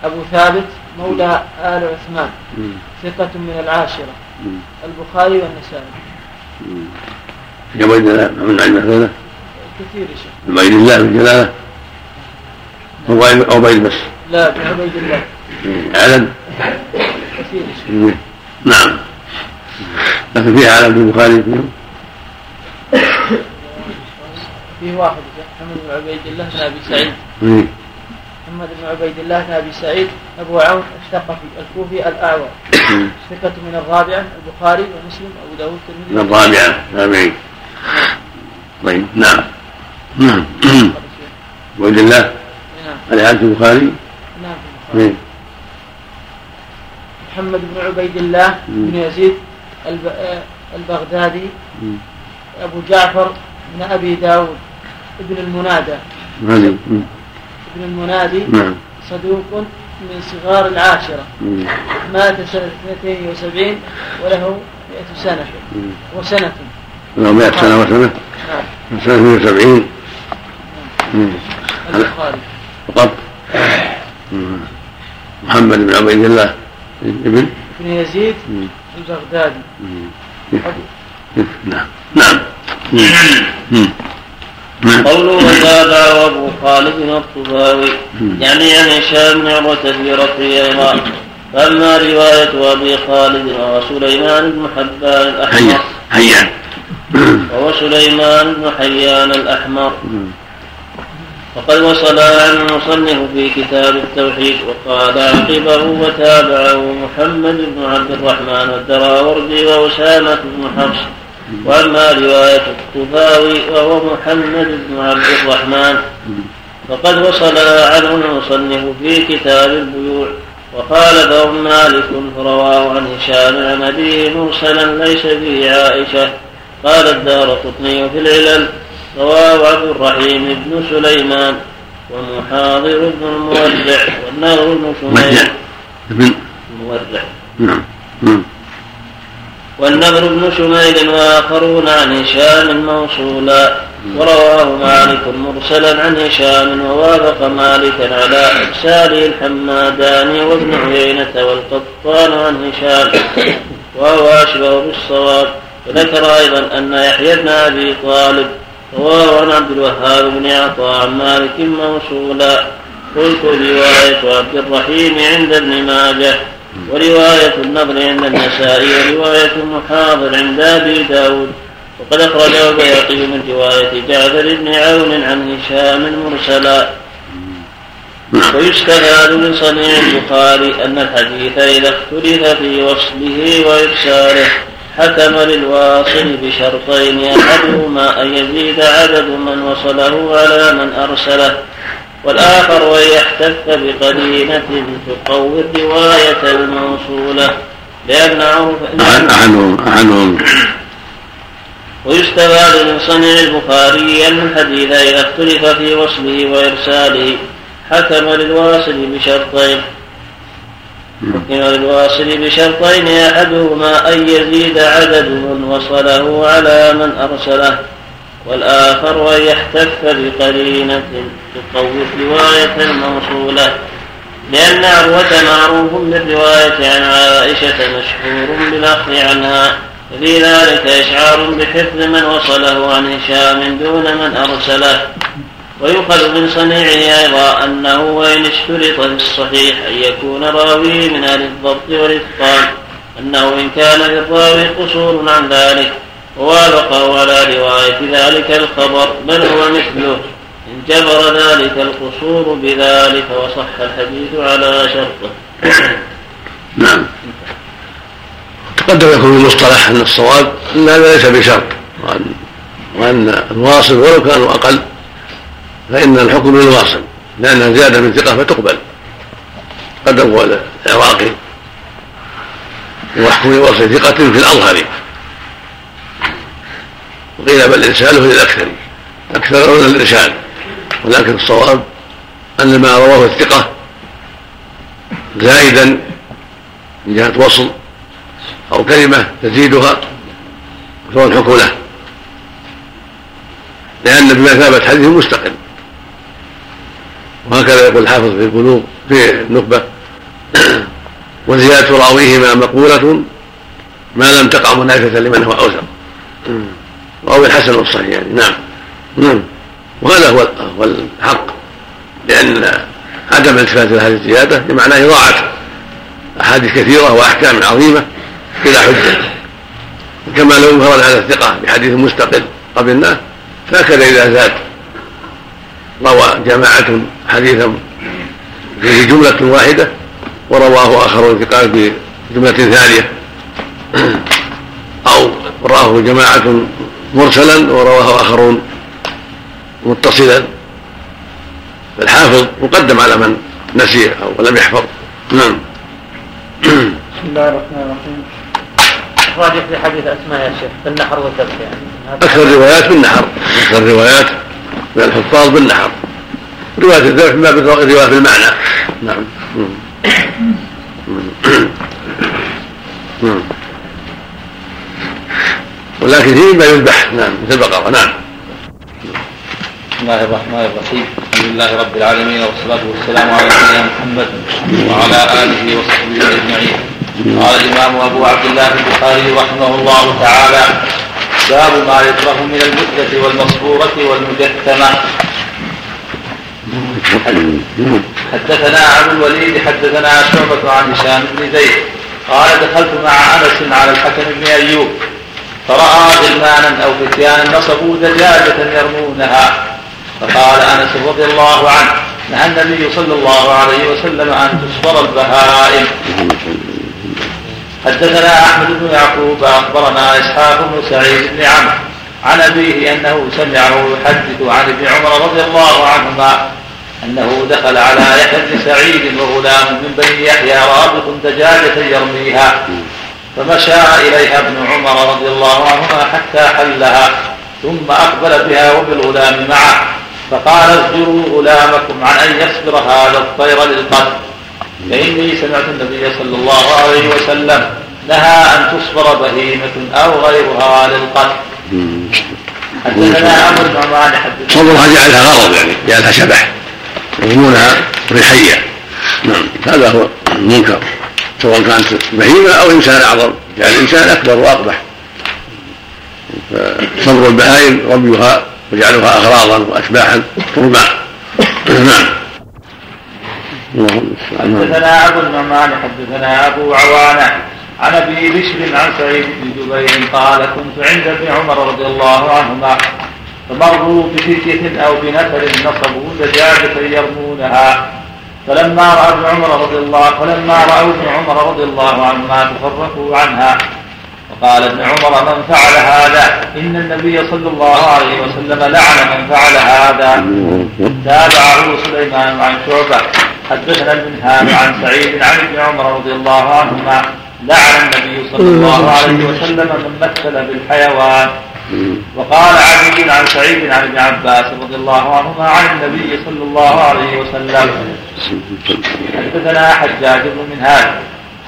أبو ثابت مولى آل عثمان. ثقة من العاشرة. البخاري والنسائي. الله محمد بن عبد الله كثير يا شيخ. عبيد الله بن جلالة؟ هو عبيد بس. لا بن عبيد الله. علم؟ كثير يا شيخ. نعم. لكن فيها علم في البخاري فيه (coughs) فيه واحد محمد بن عبيد الله بن أبي سعيد. إيه. محمد بن عبيد الله بن أبي سعيد أبو عون الثقفي الكوفي الأعور. ثقة من الرابعة البخاري ومسلم أبو داود من الترمذي الرابعة. تابعين طيب نعم. نعم. عبيد الله؟ نعم. حديث البخاري؟ نعم في البخاري. إيه. محمد بن عبيد الله بن يزيد الب... آه، البغدادي. أبو جعفر بن أبي داود. ابن المنادى. ابن المنادي نعم. صدوق من صغار العاشرة. مم. مات سنة 72 وله 100 سنة. وسنة. له 100 سنة وسنة. نعم. سنة 72 مم. البخاري. فقط. محمد بن عبيد الله. ابن. بن يزيد. البغدادي. نعم. نعم. نعم قوله وتابع أبو خالد الطفاوي يعني عن هشام بن عروة في رفعه أيضا فأما رواية أبي خالد وهو سليمان بن حبان الأحمر. حيا حيا وهو سليمان بن حيان الأحمر. وقد وصل عن المصنف في كتاب التوحيد وقال عقبه وتابعه محمد بن عبد الرحمن والدراوردي وأسامة بن حفص. وأما رواية الطفاوي وهو محمد بن عبد الرحمن. فقد وصل عنه المصنف في كتاب البيوع وقال لهم مالك رواه عن هشام عن أبيه مرسلا ليس فيه عائشة. قال الدار قطني في العلل رواه عبد الرحيم بن سليمان ومحاضر بن المورع والنار بن شميل ابن. المورع نعم. مم. والنضر بن شميل واخرون عن هشام موصولا. ورواه مالك مرسلا عن هشام ووافق مالكا على ارساله الحماداني وابن عيينة والقطان عن هشام. وهو أشبه بالصواب. وذكر أيضا أن يحيى بن أبي طالب رواه عن عبد الوهاب بن عطاء عن مالك موصولا. قلت رواية عبد الرحيم عند ابن ماجه. ورواية النضر عند النسائي ورواية المحاضر عند أبي داود. وقد أخرجه البيهقي من رواية جعفر بن عون عن هشام مرسلا. ويستفاد من صنيع البخاري أن الحديث إذا اختلف في وصله وإرساله حكم للواصل بشرطين أحدهما أن يزيد عدد من وصله على من أرسله. والآخر أن يحتف بقرينة تقوي الرواية الموصولة. لأنه أعنهم أعنهم ويستفاد من صنيع البخاري أن الحديث إذا اختلف في وصله وإرساله حكم للواصل بشرطين. حكم للواصل بشرطين أحدهما أن يزيد عدد من وصله على من أرسله. والآخر أن يحتف بقرينة تقوي الرواية الموصولة لأن عروة معروف بالرواية عن عائشة مشهور بالأخذ عنها وفي ذلك إشعار بحفظ من وصله عن هشام دون من أرسله. ويؤخذ من صنيعه أيضا أنه وإن اشترط في الصحيح أن يكون راويه من أهل الضبط والإتقان أنه إن كان للراوي قصور عن ذلك. ووافقه على رواية ذلك الخبر بل هو مثله. إن جبر ذلك القصور بذلك وصح الحديث على شرطه. نعم. تقدم يكون المصطلح أن الصواب أن هذا ليس بشرط وأن, وأن الواصل ولو كانوا أقل فإن الحكم للواصل لأنها زيادة من ثقة فتقبل. قدم العراقي وحكم لوصل ثقة في الأظهر. وقيل بل إرساله للأكثر أكثر من الإرسال. ولكن الصواب أن ما رواه الثقة زائدا من جهة وصل أو كلمة تزيدها فهو الحكم له. لأن بمثابة حديث مستقل. وهكذا يقول الحافظ في البلوغ في النخبة (clears throat) وزيادة راويهما مقبولة ما لم تقع منافسة لمن هو أوثق. رأوي الحسن والصحيح يعني. نعم. نعم. وهذا هو هو الحق. لأن عدم الالتفات إلى هذه الزيادة بمعنى إضاعة أحاديث كثيرة وأحكام عظيمة بلا حجة. كما لو انفرد هذا الثقة بحديث مستقل قبلناه فهكذا إذا زاد روى جماعة حديثا فيه جملة واحدة ورواه آخرون ثقات بجملة ثانية. أو رواه جماعة مرسلا ورواه آخرون متصلا. فالحافظ مقدم على من نسي أو لم يحفظ. نعم. بسم الله الرحمن الرحيم. راجع في حديث أسماء يا شيخ في النحر والذبح يعني. أكثر الروايات بالنحر. أكثر الروايات من الحفاظ بالنحر. رواية الذبح ما بالرواية بالمعنى نعم. نعم. ولكن فيه ما يذبح. نعم مثل البقرة. نعم. بسم الله الرحمن الرحيم. الحمد لله رب العالمين والصلاة والسلام على سيدنا محمد وعلى آله وصحبه أجمعين. قال الإمام أبو عبد الله البخاري رحمه الله تعالى باب ما يكره من المدة والمصبورة والمجثمة حدثنا أبو الوليد حدثنا شعبة عن هشام بن زيد. قال دخلت مع أنس على الحسن بن أيوب. فرأى غلمانا أو فتيانا نصبوا دجاجة يرمونها. فقال أنس رضي الله عنه نهى النبي صلى الله عليه وسلم أن تصبر البهائم. حدثنا أحمد بن يعقوب أخبرنا إسحاق بن سعيد بن عمرو عن أبيه أنه سمعه يحدث عن ابن عمر رضي الله عنهما أنه دخل على يحيى بن سعيد وغلام من بني يحيى رابط دجاجة يرميها. فمشى إليها ابن عمر رضي الله عنهما حتى حلها ثم أقبل بها وبالغلام معه فقال اصبروا غلامكم عن أن يصبر هذا الطير للقتل. فإني سمعت النبي صلى الله عليه وسلم نهى أن تصبر بهيمة أو غيرها للقتل. حدثنا أبو النعمان حدثنا صبرها جعلها غرض يعني جعلها شبح يظنونها ريحية. نعم هذا هو المنكر. سواء كانت بهيمة أو إنسان أعظم؟ يعني الإنسان أكبر وأقبح. فصبر البهائم رميها وجعلها اغراضا واشباحا. تربع نعم حدثنا أبو النعمان حدثنا أبو عوانة. عن أبي بشر عن سعيد بن جبير قال كنت عند ابن عمر رضي الله عنهما فمروا بفتية أو بنفر نصبوا دجاجة يرمونها. فلما رأى ابن عمر رضي الله فلما رأوا ابن عمر رضي الله عنهما تفرقوا عنها. وقال ابن عمر من فعل هذا؟ إن النبي صلى الله عليه وسلم لعن من فعل هذا. تابعه سليمان عن شعبة. حدثنا المنهال عن سعيد عن ابن عمر رضي الله عنهما. لعن النبي صلى الله عليه وسلم من مثل بالحيوان. وقال علي عن سعيد عن ابن عباس رضي الله عنهما عن النبي صلى الله عليه وسلم. حدثنا حجاج بن منهال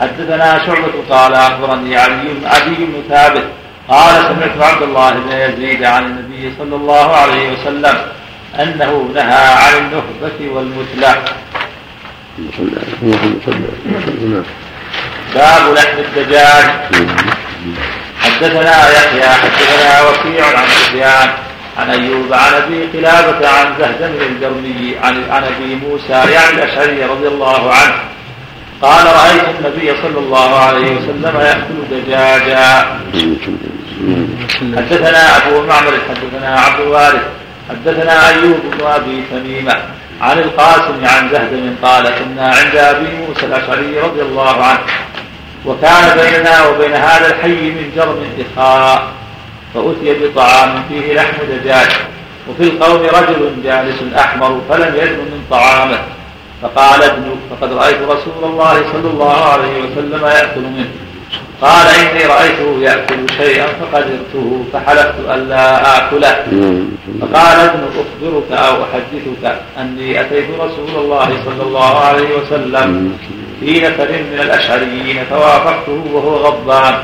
حدثنا شعبة قال أخبرني علي علي بن ثابت قال سمعت عبد الله بن يزيد عن النبي صلى الله عليه وسلم أنه نهى عن النهبة والمثلى. باب لحم الدجاج. حدثنا يحيى حدثنا وكيع عن سفيان عن أيوب عن أبي قلابة عن زهد بن الجرمي عن عن أبي موسى يعني الأشعري رضي الله عنه. قال رأيت النبي صلى الله عليه وسلم يأكل دجاجا. حدثنا أبو معمر حدثنا عبد الوارث حدثنا أيوب بن أبي تميمة عن القاسم عن زهد قال كنا عند أبي موسى الأشعري رضي الله عنه وكان بيننا وبين هذا الحي من جرم إخاء فأتي بطعام فيه لحم دجاج وفي القوم رجل جالس أحمر فلم يدن من طعامه فقال ابن فقد رأيت رسول الله صلى الله عليه وسلم يأكل منه. قال إني رأيته يأكل شيئا فقدرته فحلفت ألا آكله. فقال ابن أخبرك أو أحدثك أني أتيت رسول الله صلى الله عليه وسلم في نفر من الأشعريين فوافقته وهو غضبان.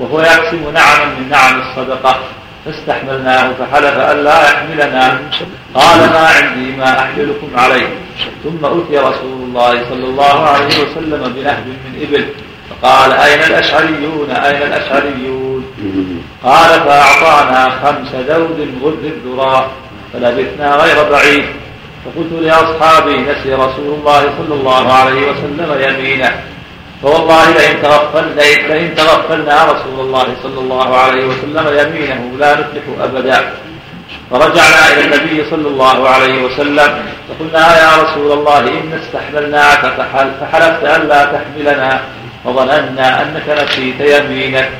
وهو يقسم نعما من نعم الصدقة. فاستحملناه فحلف ألا يحملنا. قال ما عندي ما أحملكم عليه. ثم أتي رسول الله صلى الله عليه وسلم بنهب من إبل. فقال أين الأشعريون؟ أين الأشعريون؟ قال فأعطانا خمس دود غد الذراء فلبثنا غير بعيد. فقلت لأصحابي نسي رسول الله صلى الله عليه وسلم يمينه. فوالله لئن تغفلنا لئن تغفلنا رسول الله صلى الله عليه وسلم يمينه لا نفلح أبدا. فرجعنا إلى النبي صلى الله عليه وسلم. فقلنا يا رسول الله إن استحملناك فحل فحلفت ألا تحملنا فظننا أنك نسيت يمينك.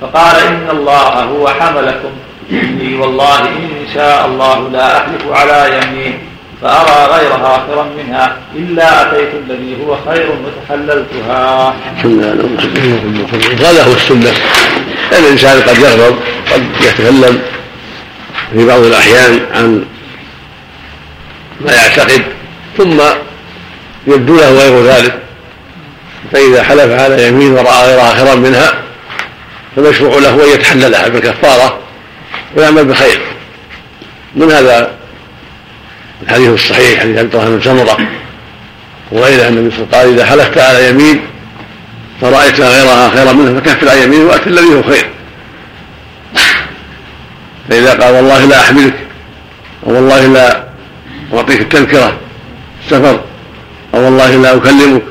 فقال إن الله هو حملكم. إني والله إن شاء الله لا أحلف على يمين فأرى غيرها خيرا منها إلا أتيت الذي هو خير وتحللتها. هذا هو السنة الإنسان قد يغضب قد يتكلم في بعض الأحيان عن ما يعتقد ثم يبدو له غير ذلك فإذا حلف على يمين ورأى غيرها خيرا منها فمشروع له أن يتحللها بالكفارة ويعمل بخير. من هذا الحديث الصحيح حديث عبد الله بن سمره وغيره النبي صلى الله عليه وسلم قال إذا حلفت على يمين فرأيت غيرها خيرا منها فكفر عن يمين وأتي الذي هو خير. فإذا قال والله لا أحملك أو والله لا أعطيك التذكرة السفر أو والله لا أكلمك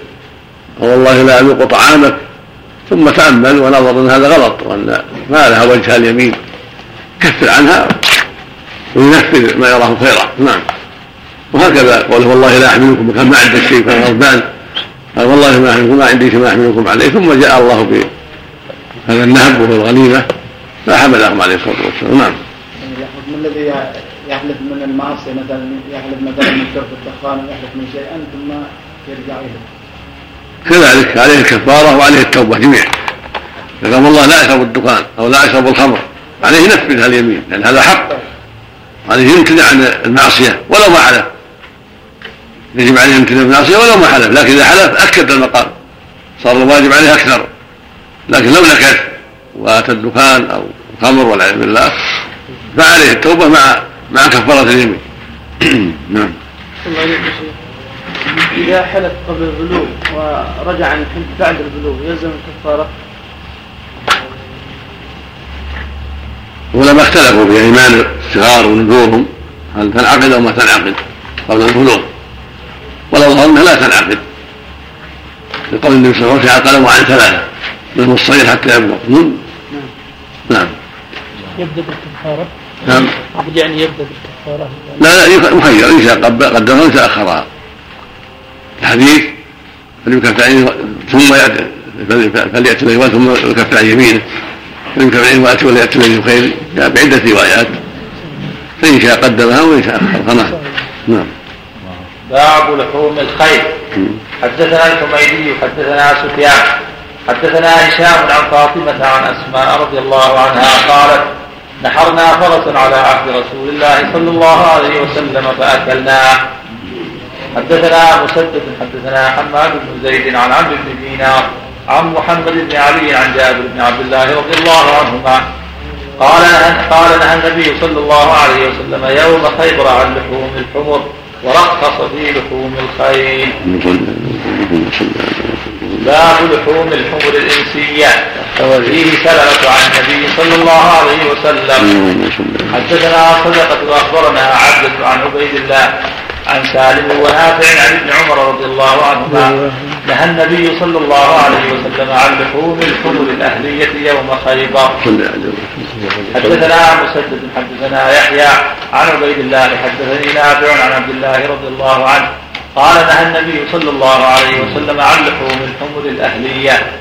أو والله لا أذوق طعامك ثم تأمل ونظر أن هذا غلط وأن ما لها وجه اليمين كفر عنها وينفذ ما يراه خيرا. نعم. وهكذا قوله والله لا أحملكم كان ما عندك شيء كان غضبان قال والله ما أحملكم ما عندي شيء ما أحملكم عليه. ثم جاء الله بهذا النهب وهو الغنيمه فحملهم عليه الصلاة والسلام. نعم. من الذي يحلف من المعصيه مثلا يحلف مثلا من شرب الدخان ويحلف من شيئا ثم يرجع إليه. كذلك عليه الكفارة وعليه التوبة جميعا. اذا والله لا أشرب الدخان أو لا أشرب الخمر. عليه ينفذ اليمين لأن هذا حق. عليه يمتنع عن المعصية ولو ما حلف. يجب عليه عن المعصيه ولو ما حلف لكن إذا حلف أكد المقام. صار الواجب عليه أكثر. لكن لو نكث وآتى الدخان أو الخمر والعياذ بالله فعليه التوبة مع مع كفارة اليمين. (clears throat) نعم. إذا حلف قبل البلوغ ورجع عن الحلف بعد البلوغ يلزم الكفارة؟ اختلفوا في إيمان الصغار ونذورهم هل تنعقد أو ما تنعقد قبل البلوغ؟ والاظهر انها لا تنعقد لقول النبي صلى الله عليه وسلم قلموا عن ثلاثة من الصغير حتى يبلغ. نعم. يبدأ بالكفارة؟ نعم. يعني يبدأ بالكفارة. لا لا ان شاء قدرها اخرها الحديث فليكفر ثم يأتي فليأتي الذي ثم يكفر عن يمينه. فليكفر عن وأتي ولا يأتي الذي بخير. جاء بعدة روايات. فإن شاء قدمها وإن شاء أخرها. نعم. نعم. باب لحوم الخيل. حدثنا الحميدي حدثنا سفيان حدثنا هشام عن فاطمة عن أسماء رضي الله عنها قالت نحرنا فرسا على عهد رسول الله صلى الله عليه وسلم فأكلناه حدثنا مسدد حدثنا حماد بن زيد عن عمرو بن دينار عن محمد بن علي عن جابر بن عبد الله رضي الله عنهما. قال قال نهى النبي صلى الله عليه وسلم يوم خيبر عن لحوم الحمر. ورخص في لحوم الخيل باب لحوم الحمر الإنسية. فيه سلمة عن النبي صلى الله عليه وسلم. حدثنا صدقة وأخبرنا عبدة عن عبيد الله. عن سالم ونافع عن ابن عمر رضي الله عنهما نهى النبي صلى الله عليه وسلم عن لحوم الحمر الأهلية يوم خيبر. حدثنا مسدد حدثنا يحيى عن عبيد الله حدثني نافع عن عبد الله رضي الله عنه قال نهى النبي صلى الله عليه وسلم عن لحوم الحمر الأهلية.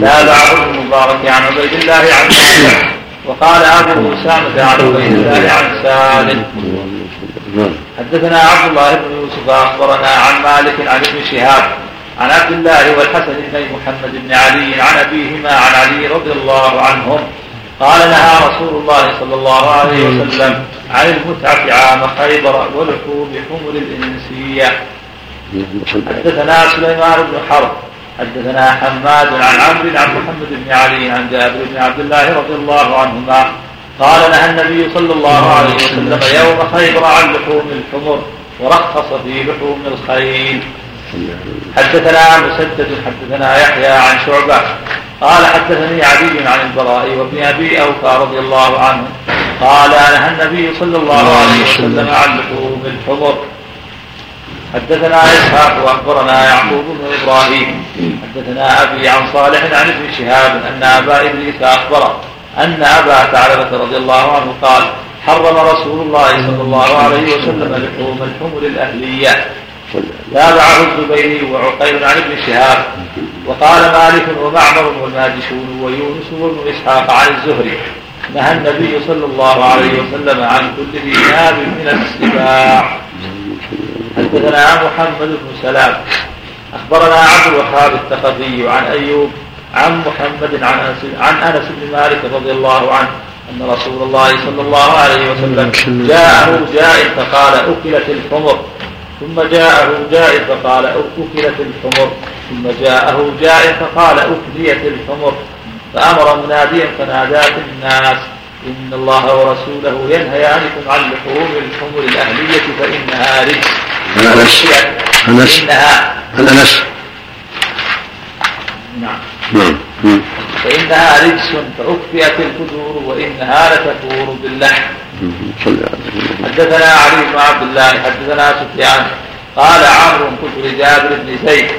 تابعه المبارك عن عبيد الله عن وقال أبو أسامة عن عبيد الله عن سالم. حدثنا عبد الله بن يوسف أخبرنا عن مالك عن ابن شهاب عن عبد الله والحسن بن محمد بن علي عن أبيهما عن علي رضي الله عنهم قال نهى رسول الله صلى الله عليه وسلم عن المتعة عام خيبر ولحوم حمر الإنسية. حدثنا سليمان بن حرب حدثنا حماد عن عمرو عن محمد بن علي عن جابر بن عبد الله رضي الله عنهما قال نهى النبي صلى الله عليه وسلم يوم خيبر عن لحوم الحمر ورخص في لحوم الخيل. حدثنا مسدد حدثنا يحيى عن شعبة. قال حدثني علي عن البراء وابن أبي أوفى رضي الله عنه. قال نهى النبي صلى الله عليه وسلم عن لحوم الحمر. حدثنا إسحاق وأخبرنا يعقوب بن إبراهيم. حدثنا أبي عن صالح عن ابن شهاب أن أبا ابليس أخبره. أن أبا ثعلبة رضي الله عنه قال حرم رسول الله صلى الله عليه وسلم لحوم الحمر الأهلية. تابعه الزبيري وعقيل عن ابن شهاب. وقال مالك ومعمر والماجشون ويونس وابن إسحاق عن الزهري نهى النبي صلى الله عليه وسلم عن كل ذي ناب من السباع. حدثنا محمد بن سلام. أخبرنا عبد الوهاب الثقفي عن أيوب عن محمد عن أنس عن أنس بن مالك رضي الله عنه أن رسول الله صلى الله عليه وسلم جاءه جائع فقال أكلت الحمر. ثم جاءه جائع فقال أكلت الحمر. ثم جاءه جائع فقال أكليت الحمر. فأمر مناديا فنادى في الناس إن الله ورسوله ينهيانكم عن لحوم الحمر الأهلية فإنها رجس. أنس. أنس. أنس. نعم. نعم فإنها رجس فأكفئت الفجور وإنها لتفور باللحم. حدثنا علي بن عبد الله حدثنا سفيان قال عمرو قلت لجابر بن زيد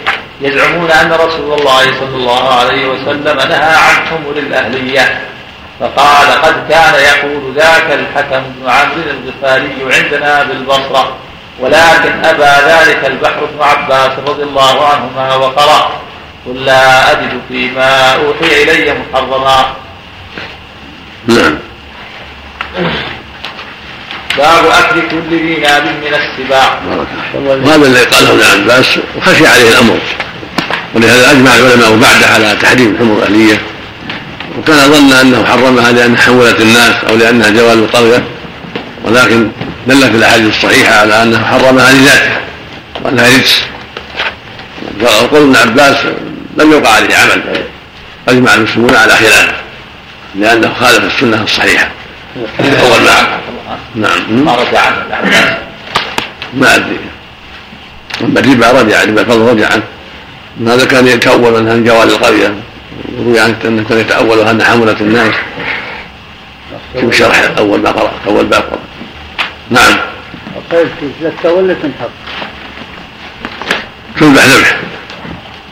يزعمون أن رسول الله صلى الله عليه وسلم نهى عن حمر الأهلية فقال قد كان يقول ذاك الحكم بن عمرو الغفاري عندنا بالبصرة ولكن أبى ذلك البحر بن عباس رضي الله عنهما وقرأ. قل لا أجد فيما أوحي إلي محرما. نعم. باب أكل كل ذي ناب من السباع. وهذا الذي قاله ابن عباس وخشي عليه الأمر. ولهذا أجمع العلماء بعده على تحريم الحمر الأهلية. وكان ظن أنه حرمها لأنها حولت الناس أو لأنها جوال القرية. ولكن دل في الأحاديث الصحيحة على أنه حرمها لذاتها وأنها رجس. وقول ابن عباس لم يوقع عليه عمل. أجمع المسلمون على خلافه لأنه خالف السنة الصحيحة. اول ما نعم. ما رجع عنه. ما أدري. أما الربا رجع الربا الفضل رجع عنه. هذا كان يتأول من جوال القرية. وروي عنه أنه كان يتأول أن حملة الناس. شوف شرح أول ما قرأ أول باب قرأ. نعم. طيب تزكى ولا تنحر؟ تذبح ذبح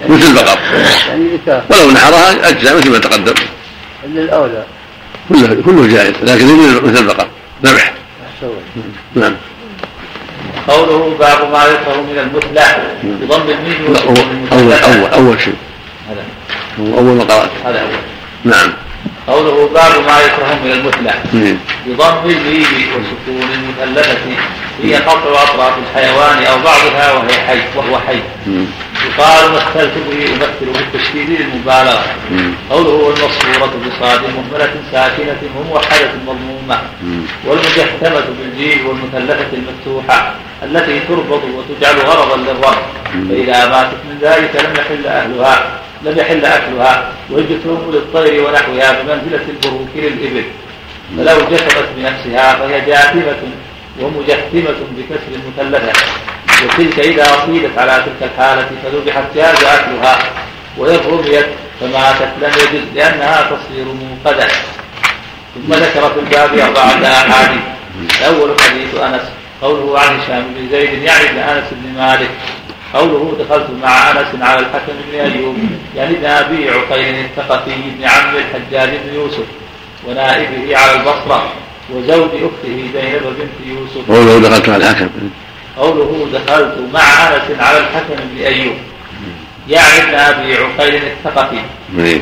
مثل البقر؟ يعني ولو نحرها أجزاء مثل ما تقدم. إلا الأولى. كله كله جائز لكن مثل البقر. ذبح. نعم. قوله باب ما يكره من المثلى بضم الميم اول اول أول شيء. هذا. هو أول ما قرأت. هذا أول نعم. قوله باب ما يكره من المثلى. بضم الميم وسكون المثلثة هي قطع أطراف الحيوان أو بعضها وهي حي وهو حي. مم. يقال مثلت به يمثل بالتشديد للمبالغة مم. قوله والمصفورة بصاد مهملة ساكنة وموحدة مضمومة. مم. والمجحتمة بالجيم والمثلثة المفتوحة التي تربط وتجعل غرضا للرب فإذا ماتت من ذلك لم يحل أهلها لم يحل أكلها والجثوم للطير ونحوها بمنزلة البروك للإبل. فلو جثمت بنفسها فهي جاثمة ومجثمة بكسر المثلثة. وتلك إذا أصيبت على تلك الحالة فذبحت جاز أكلها وإن رميت فماتت لم يجز لأنها تصير موقدة ثم ذكر في الباب أربعة أحاديث. الأول حديث أنس قوله عن هشام بن زيد يعني ابن أنس بن مالك. قوله دخلت مع أنس على الحكم بن أيوب يعني ابن أبي عقيل الثقفي بن عم الحجاج بن يوسف ونائبه على البصرة وزوج أخته زينب بنت يوسف. قوله دخلت على الحكم. قوله دخلت مع أنس على الحكم بن أيوب. يعني ابن أبي عقيل الثقفي. إيه.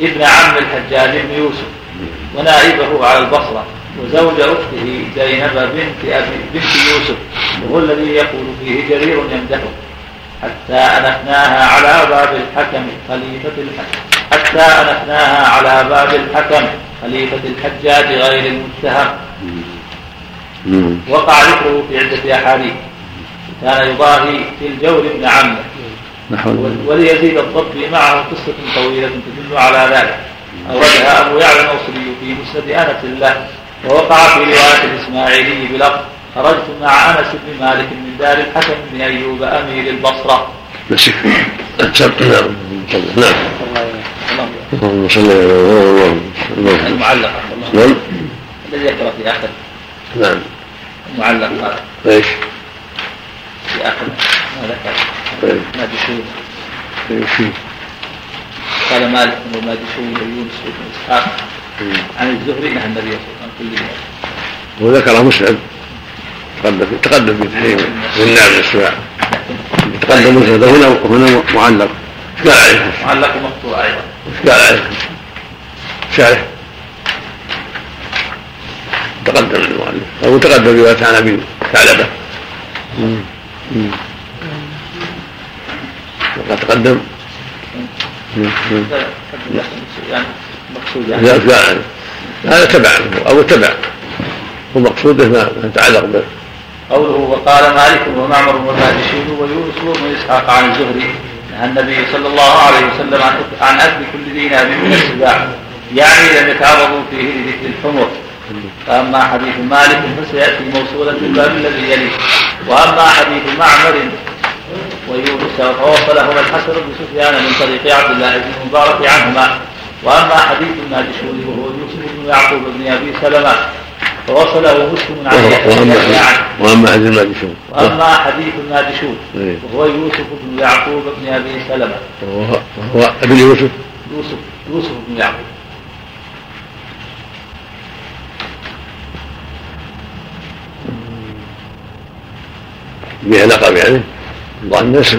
ابن عم الحجاج بن يوسف. ونائبه على البصرة. وزوج أخته زينب بنت أبي بنت يوسف. وهو الذي يقول فيه جرير يمدحه. حتى أنفناها على باب الحكم خليفة الحكم حتى أنفناها على باب الحكم خليفة الحجاج غير المتهم. وقع ذكره في عدة أحاديث. كان يضاهي في الجور ابن عمه. نحو وليزيد الضبي معه قصة طويلة تدل على ذلك. أوردها أبو يعلى الموصلي في مسند أنس له ووقع في رواية الإسماعيلي بلفظ خرجت مع أنس بن مالك من دار الحكم بن أيوب أمير البصرة. بس نعم. نعم. اللهم صل على محمد. المعلق. نعم. الذي يقرأ في آخر نعم. المعلق هذا إيش؟ في آخر ما ذكر طيب. ما دشون إيش؟ قال مالك وما دشون ويونس بن إسحاق. عن الزهري نهى النبي صلى الله عليه وسلم. عن كل وذكر مسند تقدم تقدم بتحريم النعم السباع تقدم مسند هنا وهنا معلق. إيش قال عليه؟ معلق مقطوع أيضا. إيش قال عليه؟ شارح. تقدم المؤلف. أو تقدم روايه عن ابي ثعلبه. وقد تقدم. يعني يعني لا عليه؟ هذا تبع أو تبع. ومقصوده ما يتعلق به. قوله وقال مالك ومعمر والماجشون ويونس بن إسحاق عن الزهري نهى النبي صلى الله عليه وسلم عن عن اكل كل ذي ناب من السباع. يعني لم يتعرضوا فيه لذكر الحمر. فاما حديث مالك فسيأتي موصولا في الباب الذي يليه. وأما حديث معمر ويونس فوصلهما الحسن بن سفيان من طريق عبد الله بن المبارك عنهما. وأما حديث الناجشون وهو يوسف بن يعقوب بن أبي سلمة فوصله مسلم عن وأما حديث الماجشون وأما حديث الناجشون إيه. وهو يوسف بن يعقوب بن أبي سلمة. وهو ابن يوسف؟ يوسف يوسف بن يعقوب. به لقب يعني الله الناس